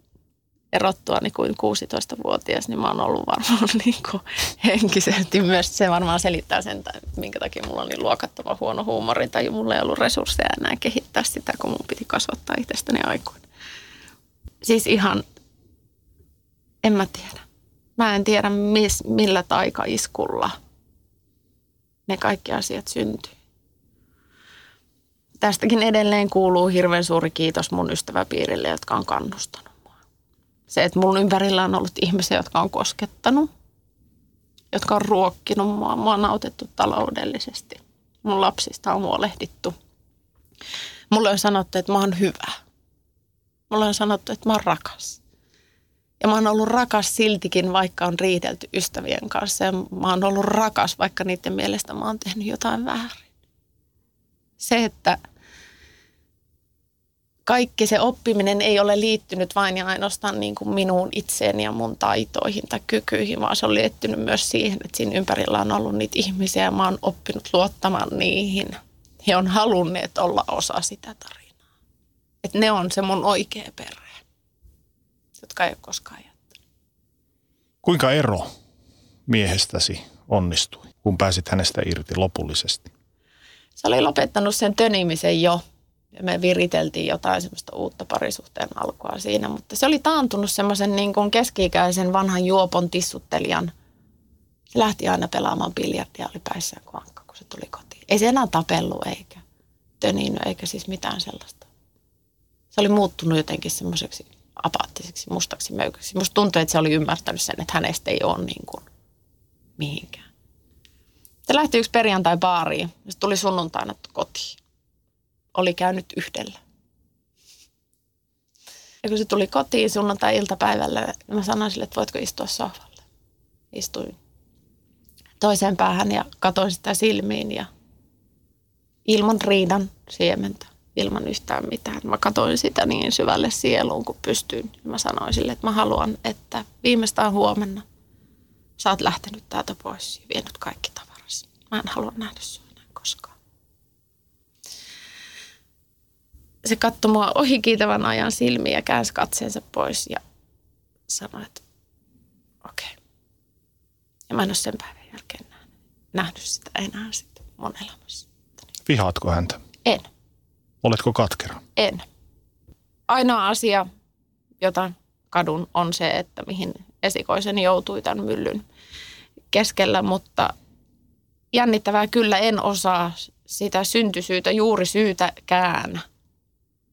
erottua niin kuin 16-vuotias, niin mä oon ollut varmaan niin kuin henkisesti myös. Se varmaan selittää sen, minkä takia mulla oli luokattava huono huumori tai mulla ei ollut resursseja enää kehittää sitä, kun mun piti kasvattaa itsestäni aikuinen. Siis ihan, en mä tiedä. Mä en tiedä mis, millä taikaiskulla ne kaikki asiat syntyy. Tästäkin edelleen kuuluu hirveän suuri kiitos mun ystäväpiirille, jotka on kannustanut mua. Se, että mun ympärillä on ollut ihmisiä, jotka on koskettanut, jotka on ruokkinut mua. Mua on autettu taloudellisesti. Mun lapsista on huolehdittu. Mulle on sanottu, että mä oon hyvä. Mulle on sanottu, että mä oon rakas. Ja mä oon ollut rakas siltikin, vaikka on riidelty ystävien kanssa. Ja mä oon ollut rakas, vaikka niiden mielestä mä oon tehnyt jotain väärin. Se, että kaikki se oppiminen ei ole liittynyt vain ja ainoastaan niin kuin minuun itseeni ja mun taitoihin tai kykyihin, vaan se on liittynyt myös siihen, että siinä ympärillä on ollut niitä ihmisiä ja mä oon oppinut luottamaan niihin. He on halunneet olla osa sitä tarinaa. Että ne on se mun oikea perhe, jotka ei ole koskaan jättänyt. Kuinka ero miehestäsi onnistui, kun pääsit hänestä irti lopullisesti? Se oli lopettanut sen tönimisen jo. Ja me viriteltiin jotain semmoista uutta parisuhteen alkua siinä, mutta se oli taantunut semmoisen niin kuin keski-ikäisen vanhan juopon tissuttelijan. Se lähti aina pelaamaan biljardia, oli päissään kuin ankka, kun se tuli kotiin. Ei se enää tapellut eikä töninyt eikä siis mitään sellaista. Se oli muuttunut jotenkin semmoiseksi apaattiseksi, mustaksi möykäksi. Musta tuntui, että se oli ymmärtänyt sen, että hänestä ei ole niin kuin mihinkään. Se lähti yksi perjantai baariin ja tuli sunnuntaina kotiin. Oli käynyt yhdellä. Ja kun se tuli kotiin sunnuntai-iltapäivällä, niin mä sanoin sille, että voitko istua sohvalle. Istuin toiseen päähän ja katoin sitä silmiin ja ilman riidan siementä, ilman yhtään mitään. Mä katoin sitä niin syvälle sieluun kuin pystyin. Mä sanoin sille, että mä haluan, että viimeistään huomenna sä oot lähtenyt täältä pois ja vienyt kaikki tavarasi. Mä en halua nähdä sua enää koskaan. Se katsoi mua ohikiitävän ajan silmiä ja käänsi katseensa pois ja sanoi, että okei. Okay. Ja mä en ole sen päivän jälkeen nähnyt, nähnyt sitä enää sitten mun elämässä. Vihaatko häntä? En. Oletko katkera? En. Ainoa asia, jota kadun, on se, että mihin esikoiseni joutui tämän myllyn keskellä, mutta jännittävää kyllä en osaa sitä syntysyytä, juuri syytäkään,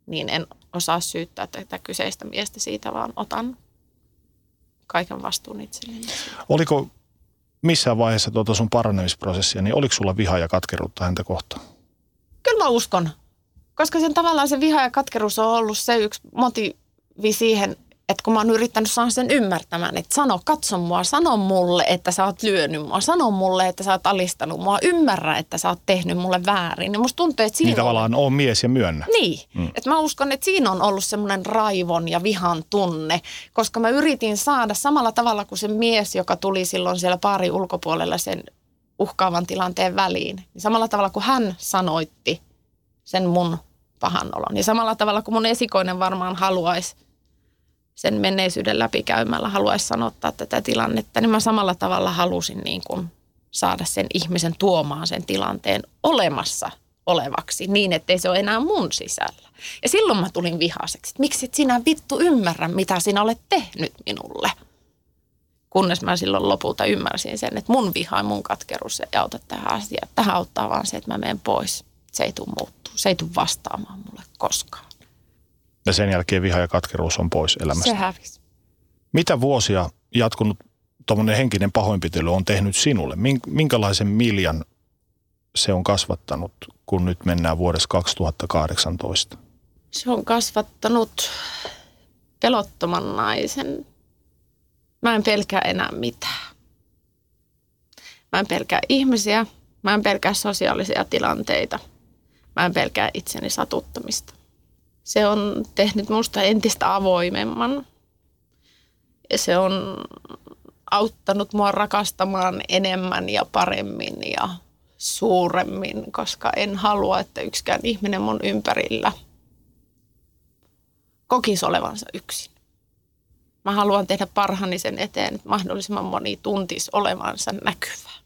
niin en osaa syyttää tätä kyseistä miestä siitä, vaan otan kaiken vastuun itselleni. Oliko missään vaiheessa tuota sun paranemisprosessia, niin oliko sulla viha ja katkeruutta häntä kohtaan? Kyllä mä uskon. Koska sen tavallaan se viha ja katkeruus on ollut se yksi motiivi siihen, että kun mä oon yrittänyt saada sen ymmärtämään, että sano, katso mua, sano mulle, että sä oot lyönyt mua, sano mulle, että sä oot alistanut mua, ymmärrä, että sä oot tehnyt mulle väärin. Ja musta tuntuu, että siinä Niin tavallaan on mies ja myönnä. Niin, mm. että mä uskon, että siinä on ollut semmoinen raivon ja vihan tunne, koska mä yritin saada samalla tavalla kuin se mies, joka tuli silloin siellä pari ulkopuolella sen uhkaavan tilanteen väliin. Niin samalla tavalla kuin hän sanoitti sen mun pahan olon. Ja samalla tavalla kuin mun esikoinen varmaan haluaisi sen menneisyyden läpikäymällä haluaisi sanottaa tätä tilannetta, niin mä samalla tavalla halusin niin kuin saada sen ihmisen tuomaan sen tilanteen olemassa olevaksi niin, ettei se ole enää mun sisällä. Ja silloin mä tulin vihaseksi, että miksi et sinä vittu ymmärrä, mitä sinä olet tehnyt minulle. Kunnes mä silloin lopulta ymmärsin sen, että mun viha ja mun katkeruus ei auta tähän asiaan. Tähän auttaa vaan se, että mä menen pois. Se ei tule muuttuu. Se ei tule vastaamaan mulle koskaan. Ja sen jälkeen viha ja katkeruus on pois elämästä. Se hävisi. Mitä vuosia jatkunut tuommoinen henkinen pahoinpitely on tehnyt sinulle? Minkälaisen miljan se on kasvattanut, kun nyt mennään vuodessa 2018? Se on kasvattanut pelottoman naisen. Mä en pelkää enää mitään. Mä en pelkää ihmisiä, mä en pelkää sosiaalisia tilanteita. Mä en pelkää itseni satuttamista. Se on tehnyt musta entistä avoimemman. Se on auttanut mua rakastamaan enemmän ja paremmin ja suuremmin, koska en halua, että yksikään ihminen mun ympärillä kokisi olevansa yksin. Mä haluan tehdä parhaani sen eteen, että mahdollisimman moni tuntisi olevansa näkyvä.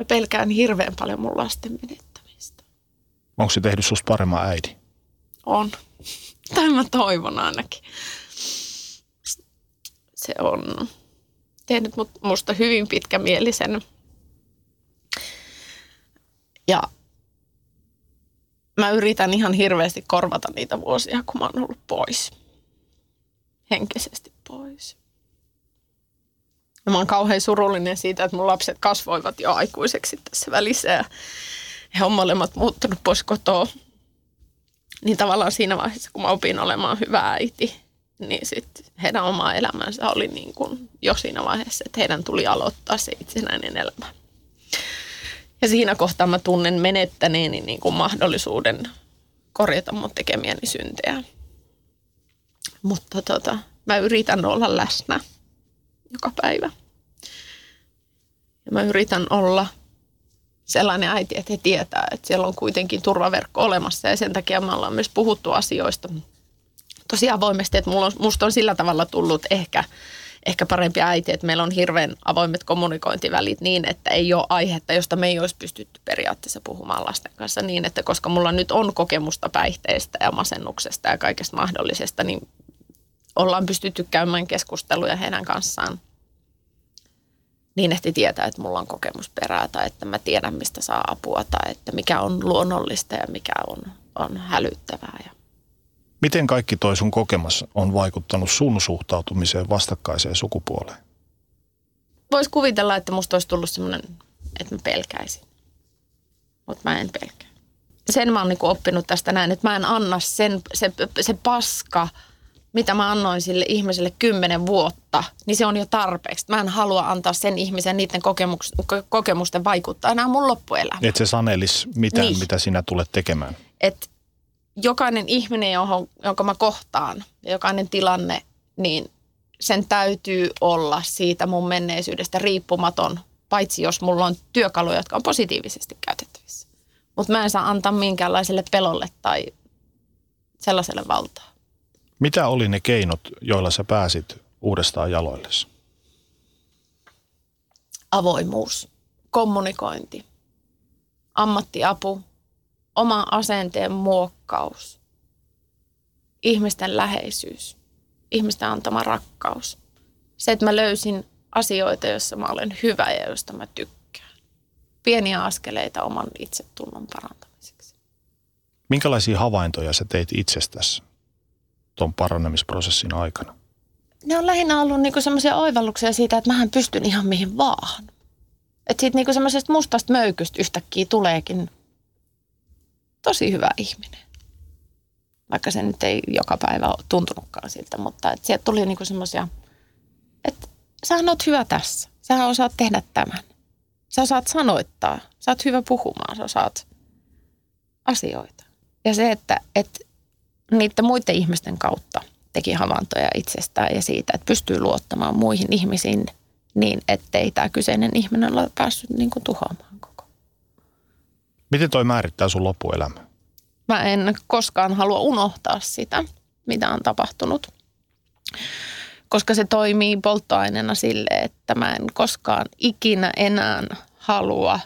Mä pelkään hirveän paljon mun lasten menettämistä. Onko se tehnyt susta paremman äidin? On. Tai mä toivon ainakin. Se on tehnyt musta hyvin pitkämielisen. Ja mä yritän ihan hirveästi korvata niitä vuosia, kun mä oon ollut pois. Henkisesti pois. Ja mä oon kauhean surullinen siitä, että mun lapset kasvoivat jo aikuiseksi tässä välissä ja he on molemmat muuttunut pois kotoa. Niin tavallaan siinä vaiheessa, kun mä opin olemaan hyvä äiti, niin sitten heidän oma elämänsä oli niin kuin jo siinä vaiheessa, että heidän tuli aloittaa se itsenäinen elämä. Ja siinä kohtaa mä tunnen menettäneeni niin kuin mahdollisuuden korjata mun tekemiäni syntejä. Mutta tota, mä yritän olla läsnä joka päivä. Ja mä yritän olla sellainen äiti, että he tietää, että siellä on kuitenkin turvaverkko olemassa ja sen takia me ollaan myös puhuttu asioista tosi avoimesti, että mulla on, musta on sillä tavalla tullut ehkä, ehkä parempi äiti, että meillä on hirveän avoimet kommunikointivälit niin, että ei ole aihetta, josta me ei olisi pystytty periaatteessa puhumaan lasten kanssa niin, että koska mulla nyt on kokemusta päihteistä ja masennuksesta ja kaikesta mahdollisesta, niin ollaan pystytty käymään keskusteluja heidän kanssaan niin, että tietää, että mulla on kokemusperää tai että mä tiedän, mistä saa apua tai että mikä on luonnollista ja mikä on, on hälyttävää. Ja Miten kaikki toi sun kokemus on vaikuttanut sun suhtautumiseen vastakkaiseen sukupuoleen? Voisi kuvitella, että musta olisi tullut semmoinen, että mä pelkäisin. Mutta mä en pelkää. Sen mä oon niinku oppinut tästä näin, että mä en anna sen, se, se paska, mitä mä annoin sille ihmiselle kymmenen vuotta, niin se on jo tarpeeksi. Mä en halua antaa sen ihmisen niiden kokemusten vaikuttaa enää mun loppuelämään. Et se sanelis mitään, niin. mitä sinä tulet tekemään. Et jokainen ihminen, johon, jonka mä kohtaan, jokainen tilanne, niin sen täytyy olla siitä mun menneisyydestä riippumaton, paitsi jos mulla on työkaluja, jotka on positiivisesti käytettävissä. Mutta mä en saa antaa minkäänlaiselle pelolle tai sellaiselle valtaa. Mitä oli ne keinot, joilla sä pääsit uudestaan jaloillesi? Avoimuus, kommunikointi, ammattiapu, oma asenteen muokkaus, ihmisten läheisyys, ihmisten antama rakkaus. Se, että mä löysin asioita, joissa mä olen hyvä ja joista mä tykkään. Pieniä askeleita oman itsetunnon parantamiseksi. Minkälaisia havaintoja sä teit itsestäsi tuon parannemisprosessin aikana? Ne on lähinnä ollut niinku semmoisia oivalluksia siitä, että mähän pystyn ihan mihin vaan. Että siitä niinku semmoisesta mustasta möykystä yhtäkkiä tuleekin tosi hyvä ihminen. Vaikka se nyt ei joka päivä ole tuntunutkaan siltä, mutta että sieltä tuli niinku semmoisia, että sä oot hyvä tässä. Sä osaat tehdä tämän. Sä osaat sanoittaa. Sä oot hyvä puhumaan. Sä osaat asioita. Ja se, että, että niiden muiden ihmisten kautta teki havaintoja itsestään ja siitä, että pystyy luottamaan muihin ihmisiin niin, ettei tämä kyseinen ihminen ole päässyt niin kuin tuhoamaan koko. Miten toi määrittää sun loppuelämä? Mä en koskaan halua unohtaa sitä, mitä on tapahtunut, koska se toimii polttoaineena sille, että mä en koskaan ikinä enää halua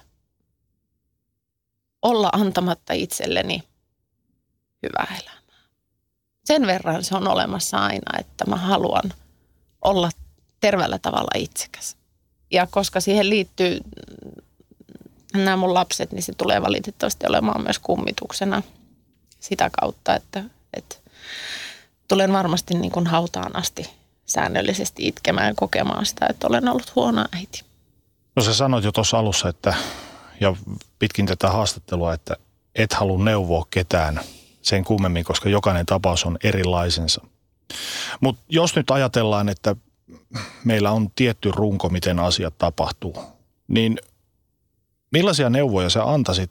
olla antamatta itselleni hyvää elämää sen verran se on olemassa aina, että mä haluan olla terveellä tavalla itsekäs. Ja koska siihen liittyy nämä mun lapset, niin se tulee valitettavasti olemaan myös kummituksena sitä kautta, että, että tulen varmasti niin kuin hautaan asti säännöllisesti itkemään ja kokemaan sitä, että olen ollut huono äiti. No sä sanoit jo tuossa alussa, että ja pitkin tätä haastattelua, että et halua neuvoa ketään – sen kummemmin, koska jokainen tapaus on erilaisensa. Mutta jos nyt ajatellaan, että meillä on tietty runko, miten asiat tapahtuu, niin millaisia neuvoja sä antaisit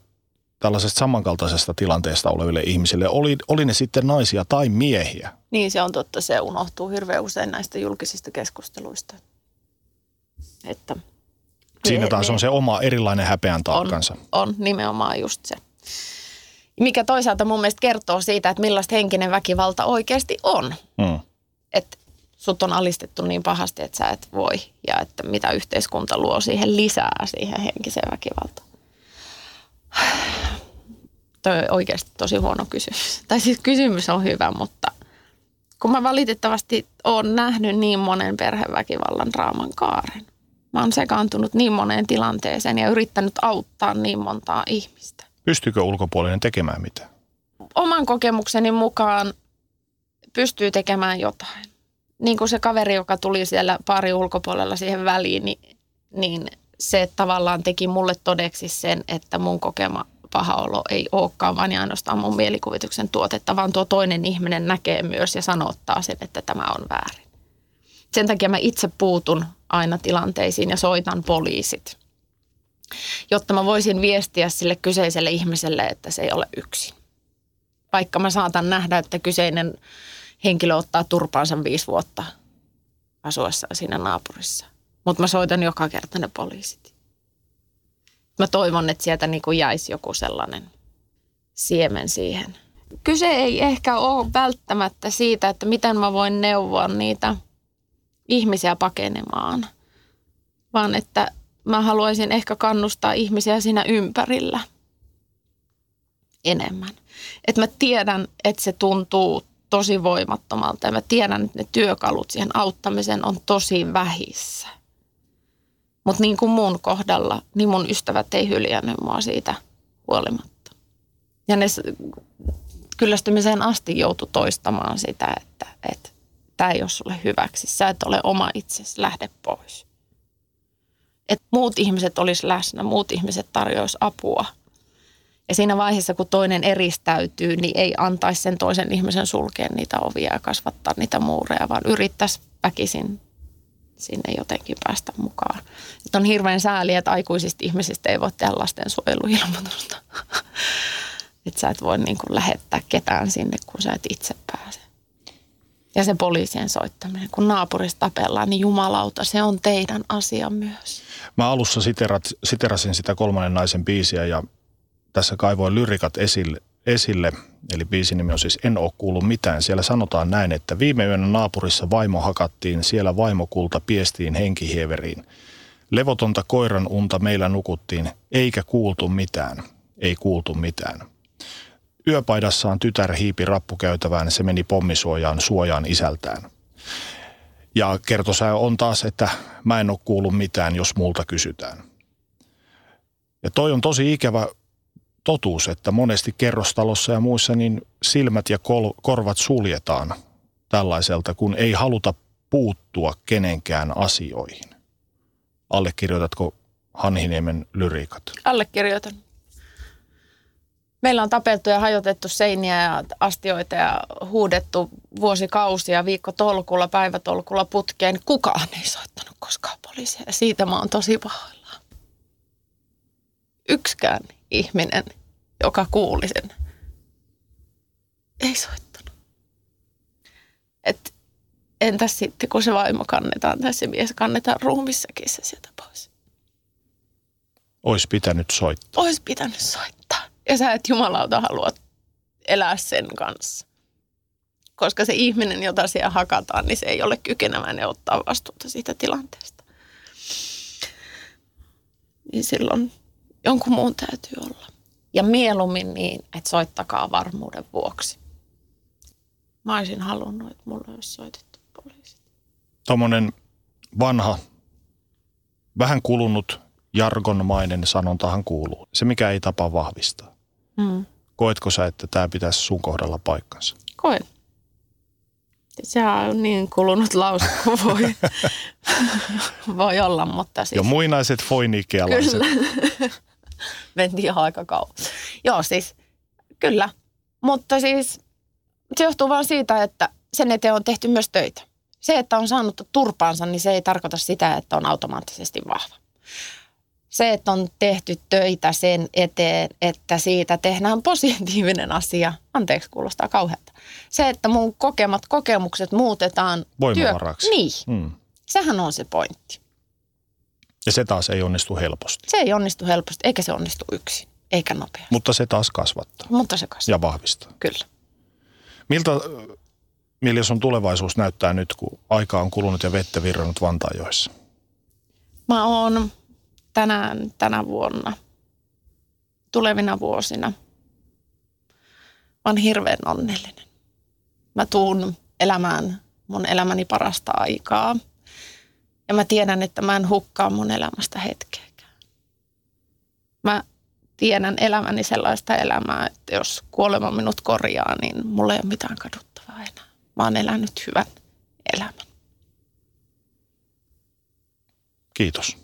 tällaisesta samankaltaisesta tilanteesta oleville ihmisille? Oli, oli ne sitten naisia tai miehiä? Niin se on totta, se unohtuu hirveän usein näistä julkisista keskusteluista. Että Siinä taas on se oma erilainen häpeän taakkansa. On, on nimenomaan just se. Mikä toisaalta mun mielestä kertoo siitä, että millaista henkinen väkivalta oikeasti on. Mm. Että sut on alistettu niin pahasti, että sä et voi. Ja että mitä yhteiskunta luo siihen lisää siihen henkiseen väkivaltaan. Toi on oikeasti tosi huono kysymys. Tai siis kysymys on hyvä, mutta kun mä valitettavasti oon nähnyt niin monen perheväkivallan draaman kaaren. Mä oon sekaantunut niin moneen tilanteeseen ja yrittänyt auttaa niin montaa ihmistä. Pystyykö ulkopuolinen tekemään mitään? Oman kokemukseni mukaan pystyy tekemään jotain. Niin kuin se kaveri, joka tuli siellä pari ulkopuolella siihen väliin, niin, niin se tavallaan teki mulle todeksi sen, että mun kokema paha olo ei olekaan vain ainoastaan mun mielikuvituksen tuotetta, vaan tuo toinen ihminen näkee myös ja sanottaa sen, että tämä on väärin. Sen takia mä itse puutun aina tilanteisiin ja soitan poliisit jotta mä voisin viestiä sille kyseiselle ihmiselle, että se ei ole yksin. Vaikka mä saatan nähdä, että kyseinen henkilö ottaa turpaansa viisi vuotta asuessa siinä naapurissa. Mutta mä soitan joka kerta ne poliisit. Mä toivon, että sieltä niin kuin jäisi joku sellainen siemen siihen. Kyse ei ehkä ole välttämättä siitä, että miten mä voin neuvoa niitä ihmisiä pakenemaan, vaan että mä haluaisin ehkä kannustaa ihmisiä siinä ympärillä enemmän. Että mä tiedän, että se tuntuu tosi voimattomalta ja mä tiedän, että ne työkalut siihen auttamiseen on tosi vähissä. Mutta niin kuin mun kohdalla, niin mun ystävät ei hyljännyt mua siitä huolimatta. Ja ne kyllästymiseen asti joutui toistamaan sitä, että, että tämä ei ole sulle hyväksi. Sä et ole oma itsesi, lähde pois. Että muut ihmiset olisi läsnä, muut ihmiset tarjoaisi apua. Ja siinä vaiheessa, kun toinen eristäytyy, niin ei antaisi sen toisen ihmisen sulkea niitä ovia ja kasvattaa niitä muureja, vaan yrittäisi väkisin sinne jotenkin päästä mukaan. Että on hirveän sääli, että aikuisista ihmisistä ei voi tehdä lastensuojeluilmoitusta. että sä et voi niin kuin lähettää ketään sinne, kun sä et itse pääse. Ja se poliisien soittaminen, kun naapurista tapellaan, niin jumalauta, se on teidän asia myös. Mä alussa siterat, siterasin sitä kolmannen naisen biisiä ja tässä kaivoin lyrikat esille, esille. Eli biisin nimi on siis En oo kuullut mitään. Siellä sanotaan näin, että viime yönä naapurissa vaimo hakattiin, siellä vaimokulta piestiin henkihieveriin. Levotonta koiran unta meillä nukuttiin, eikä kuultu mitään. Ei kuultu mitään. Yöpaidassaan tytär hiipi rappukäytävään, se meni pommisuojaan suojaan isältään. Ja kertosää on taas, että mä en ole kuullut mitään, jos multa kysytään. Ja toi on tosi ikävä totuus, että monesti kerrostalossa ja muissa niin silmät ja kol- korvat suljetaan tällaiselta, kun ei haluta puuttua kenenkään asioihin. Allekirjoitatko Hanhiniemen lyriikat? Allekirjoitan. Meillä on tapeltu ja hajotettu seiniä ja astioita ja huudettu vuosikausia viikkotolkulla, päivätolkulla putkeen. Kukaan ei soittanut koskaan poliisia ja siitä mä oon tosi pahoillaan. Yksikään ihminen, joka kuuli sen, ei soittanut. Et entäs sitten, kun se vaimo kannetaan tai se mies kannetaan ruumissakin se sieltä pois? Ois pitänyt soittaa. Ois pitänyt soittaa. Ja sä et jumalauta halua elää sen kanssa. Koska se ihminen, jota siellä hakataan, niin se ei ole kykeneväinen ottaa vastuuta siitä tilanteesta. Niin silloin jonkun muun täytyy olla. Ja mieluummin niin, että soittakaa varmuuden vuoksi. Mä olisin halunnut, että mulla olisi soitettu poliisit. Tuommoinen vanha, vähän kulunut jargonmainen sanontahan kuuluu. Se, mikä ei tapa vahvistaa. Mm. Koetko sä, että tämä pitäisi sun kohdalla paikkansa? Koen. Se on niin kulunut lause kuin voi, voi olla, mutta siis... Jo muinaiset foinikialaiset. Kyllä. Mentiin ihan aika kauan. Joo, siis kyllä. Mutta siis se johtuu vain siitä, että sen eteen on tehty myös töitä. Se, että on saanut turpaansa, niin se ei tarkoita sitä, että on automaattisesti vahva se, että on tehty töitä sen eteen, että siitä tehdään positiivinen asia. Anteeksi, kuulostaa kauhealta. Se, että mun kokemat kokemukset muutetaan voimavaraksi. Työ... Niin, mm. sehän on se pointti. Ja se taas ei onnistu helposti. Se ei onnistu helposti, eikä se onnistu yksin, eikä nopeasti. Mutta se taas kasvattaa. Mutta se kasvattaa. Ja vahvistaa. Kyllä. Miltä, Milja sun tulevaisuus näyttää nyt, kun aika on kulunut ja vettä virrannut Vantaajoissa? Mä oon tänään, tänä vuonna, tulevina vuosina. Mä oon hirveän onnellinen. Mä tuun elämään mun elämäni parasta aikaa. Ja mä tiedän, että mä en hukkaa mun elämästä hetkeäkään. Mä tiedän elämäni sellaista elämää, että jos kuolema minut korjaa, niin mulla ei ole mitään kaduttavaa enää. Mä oon elänyt hyvän elämän. Kiitos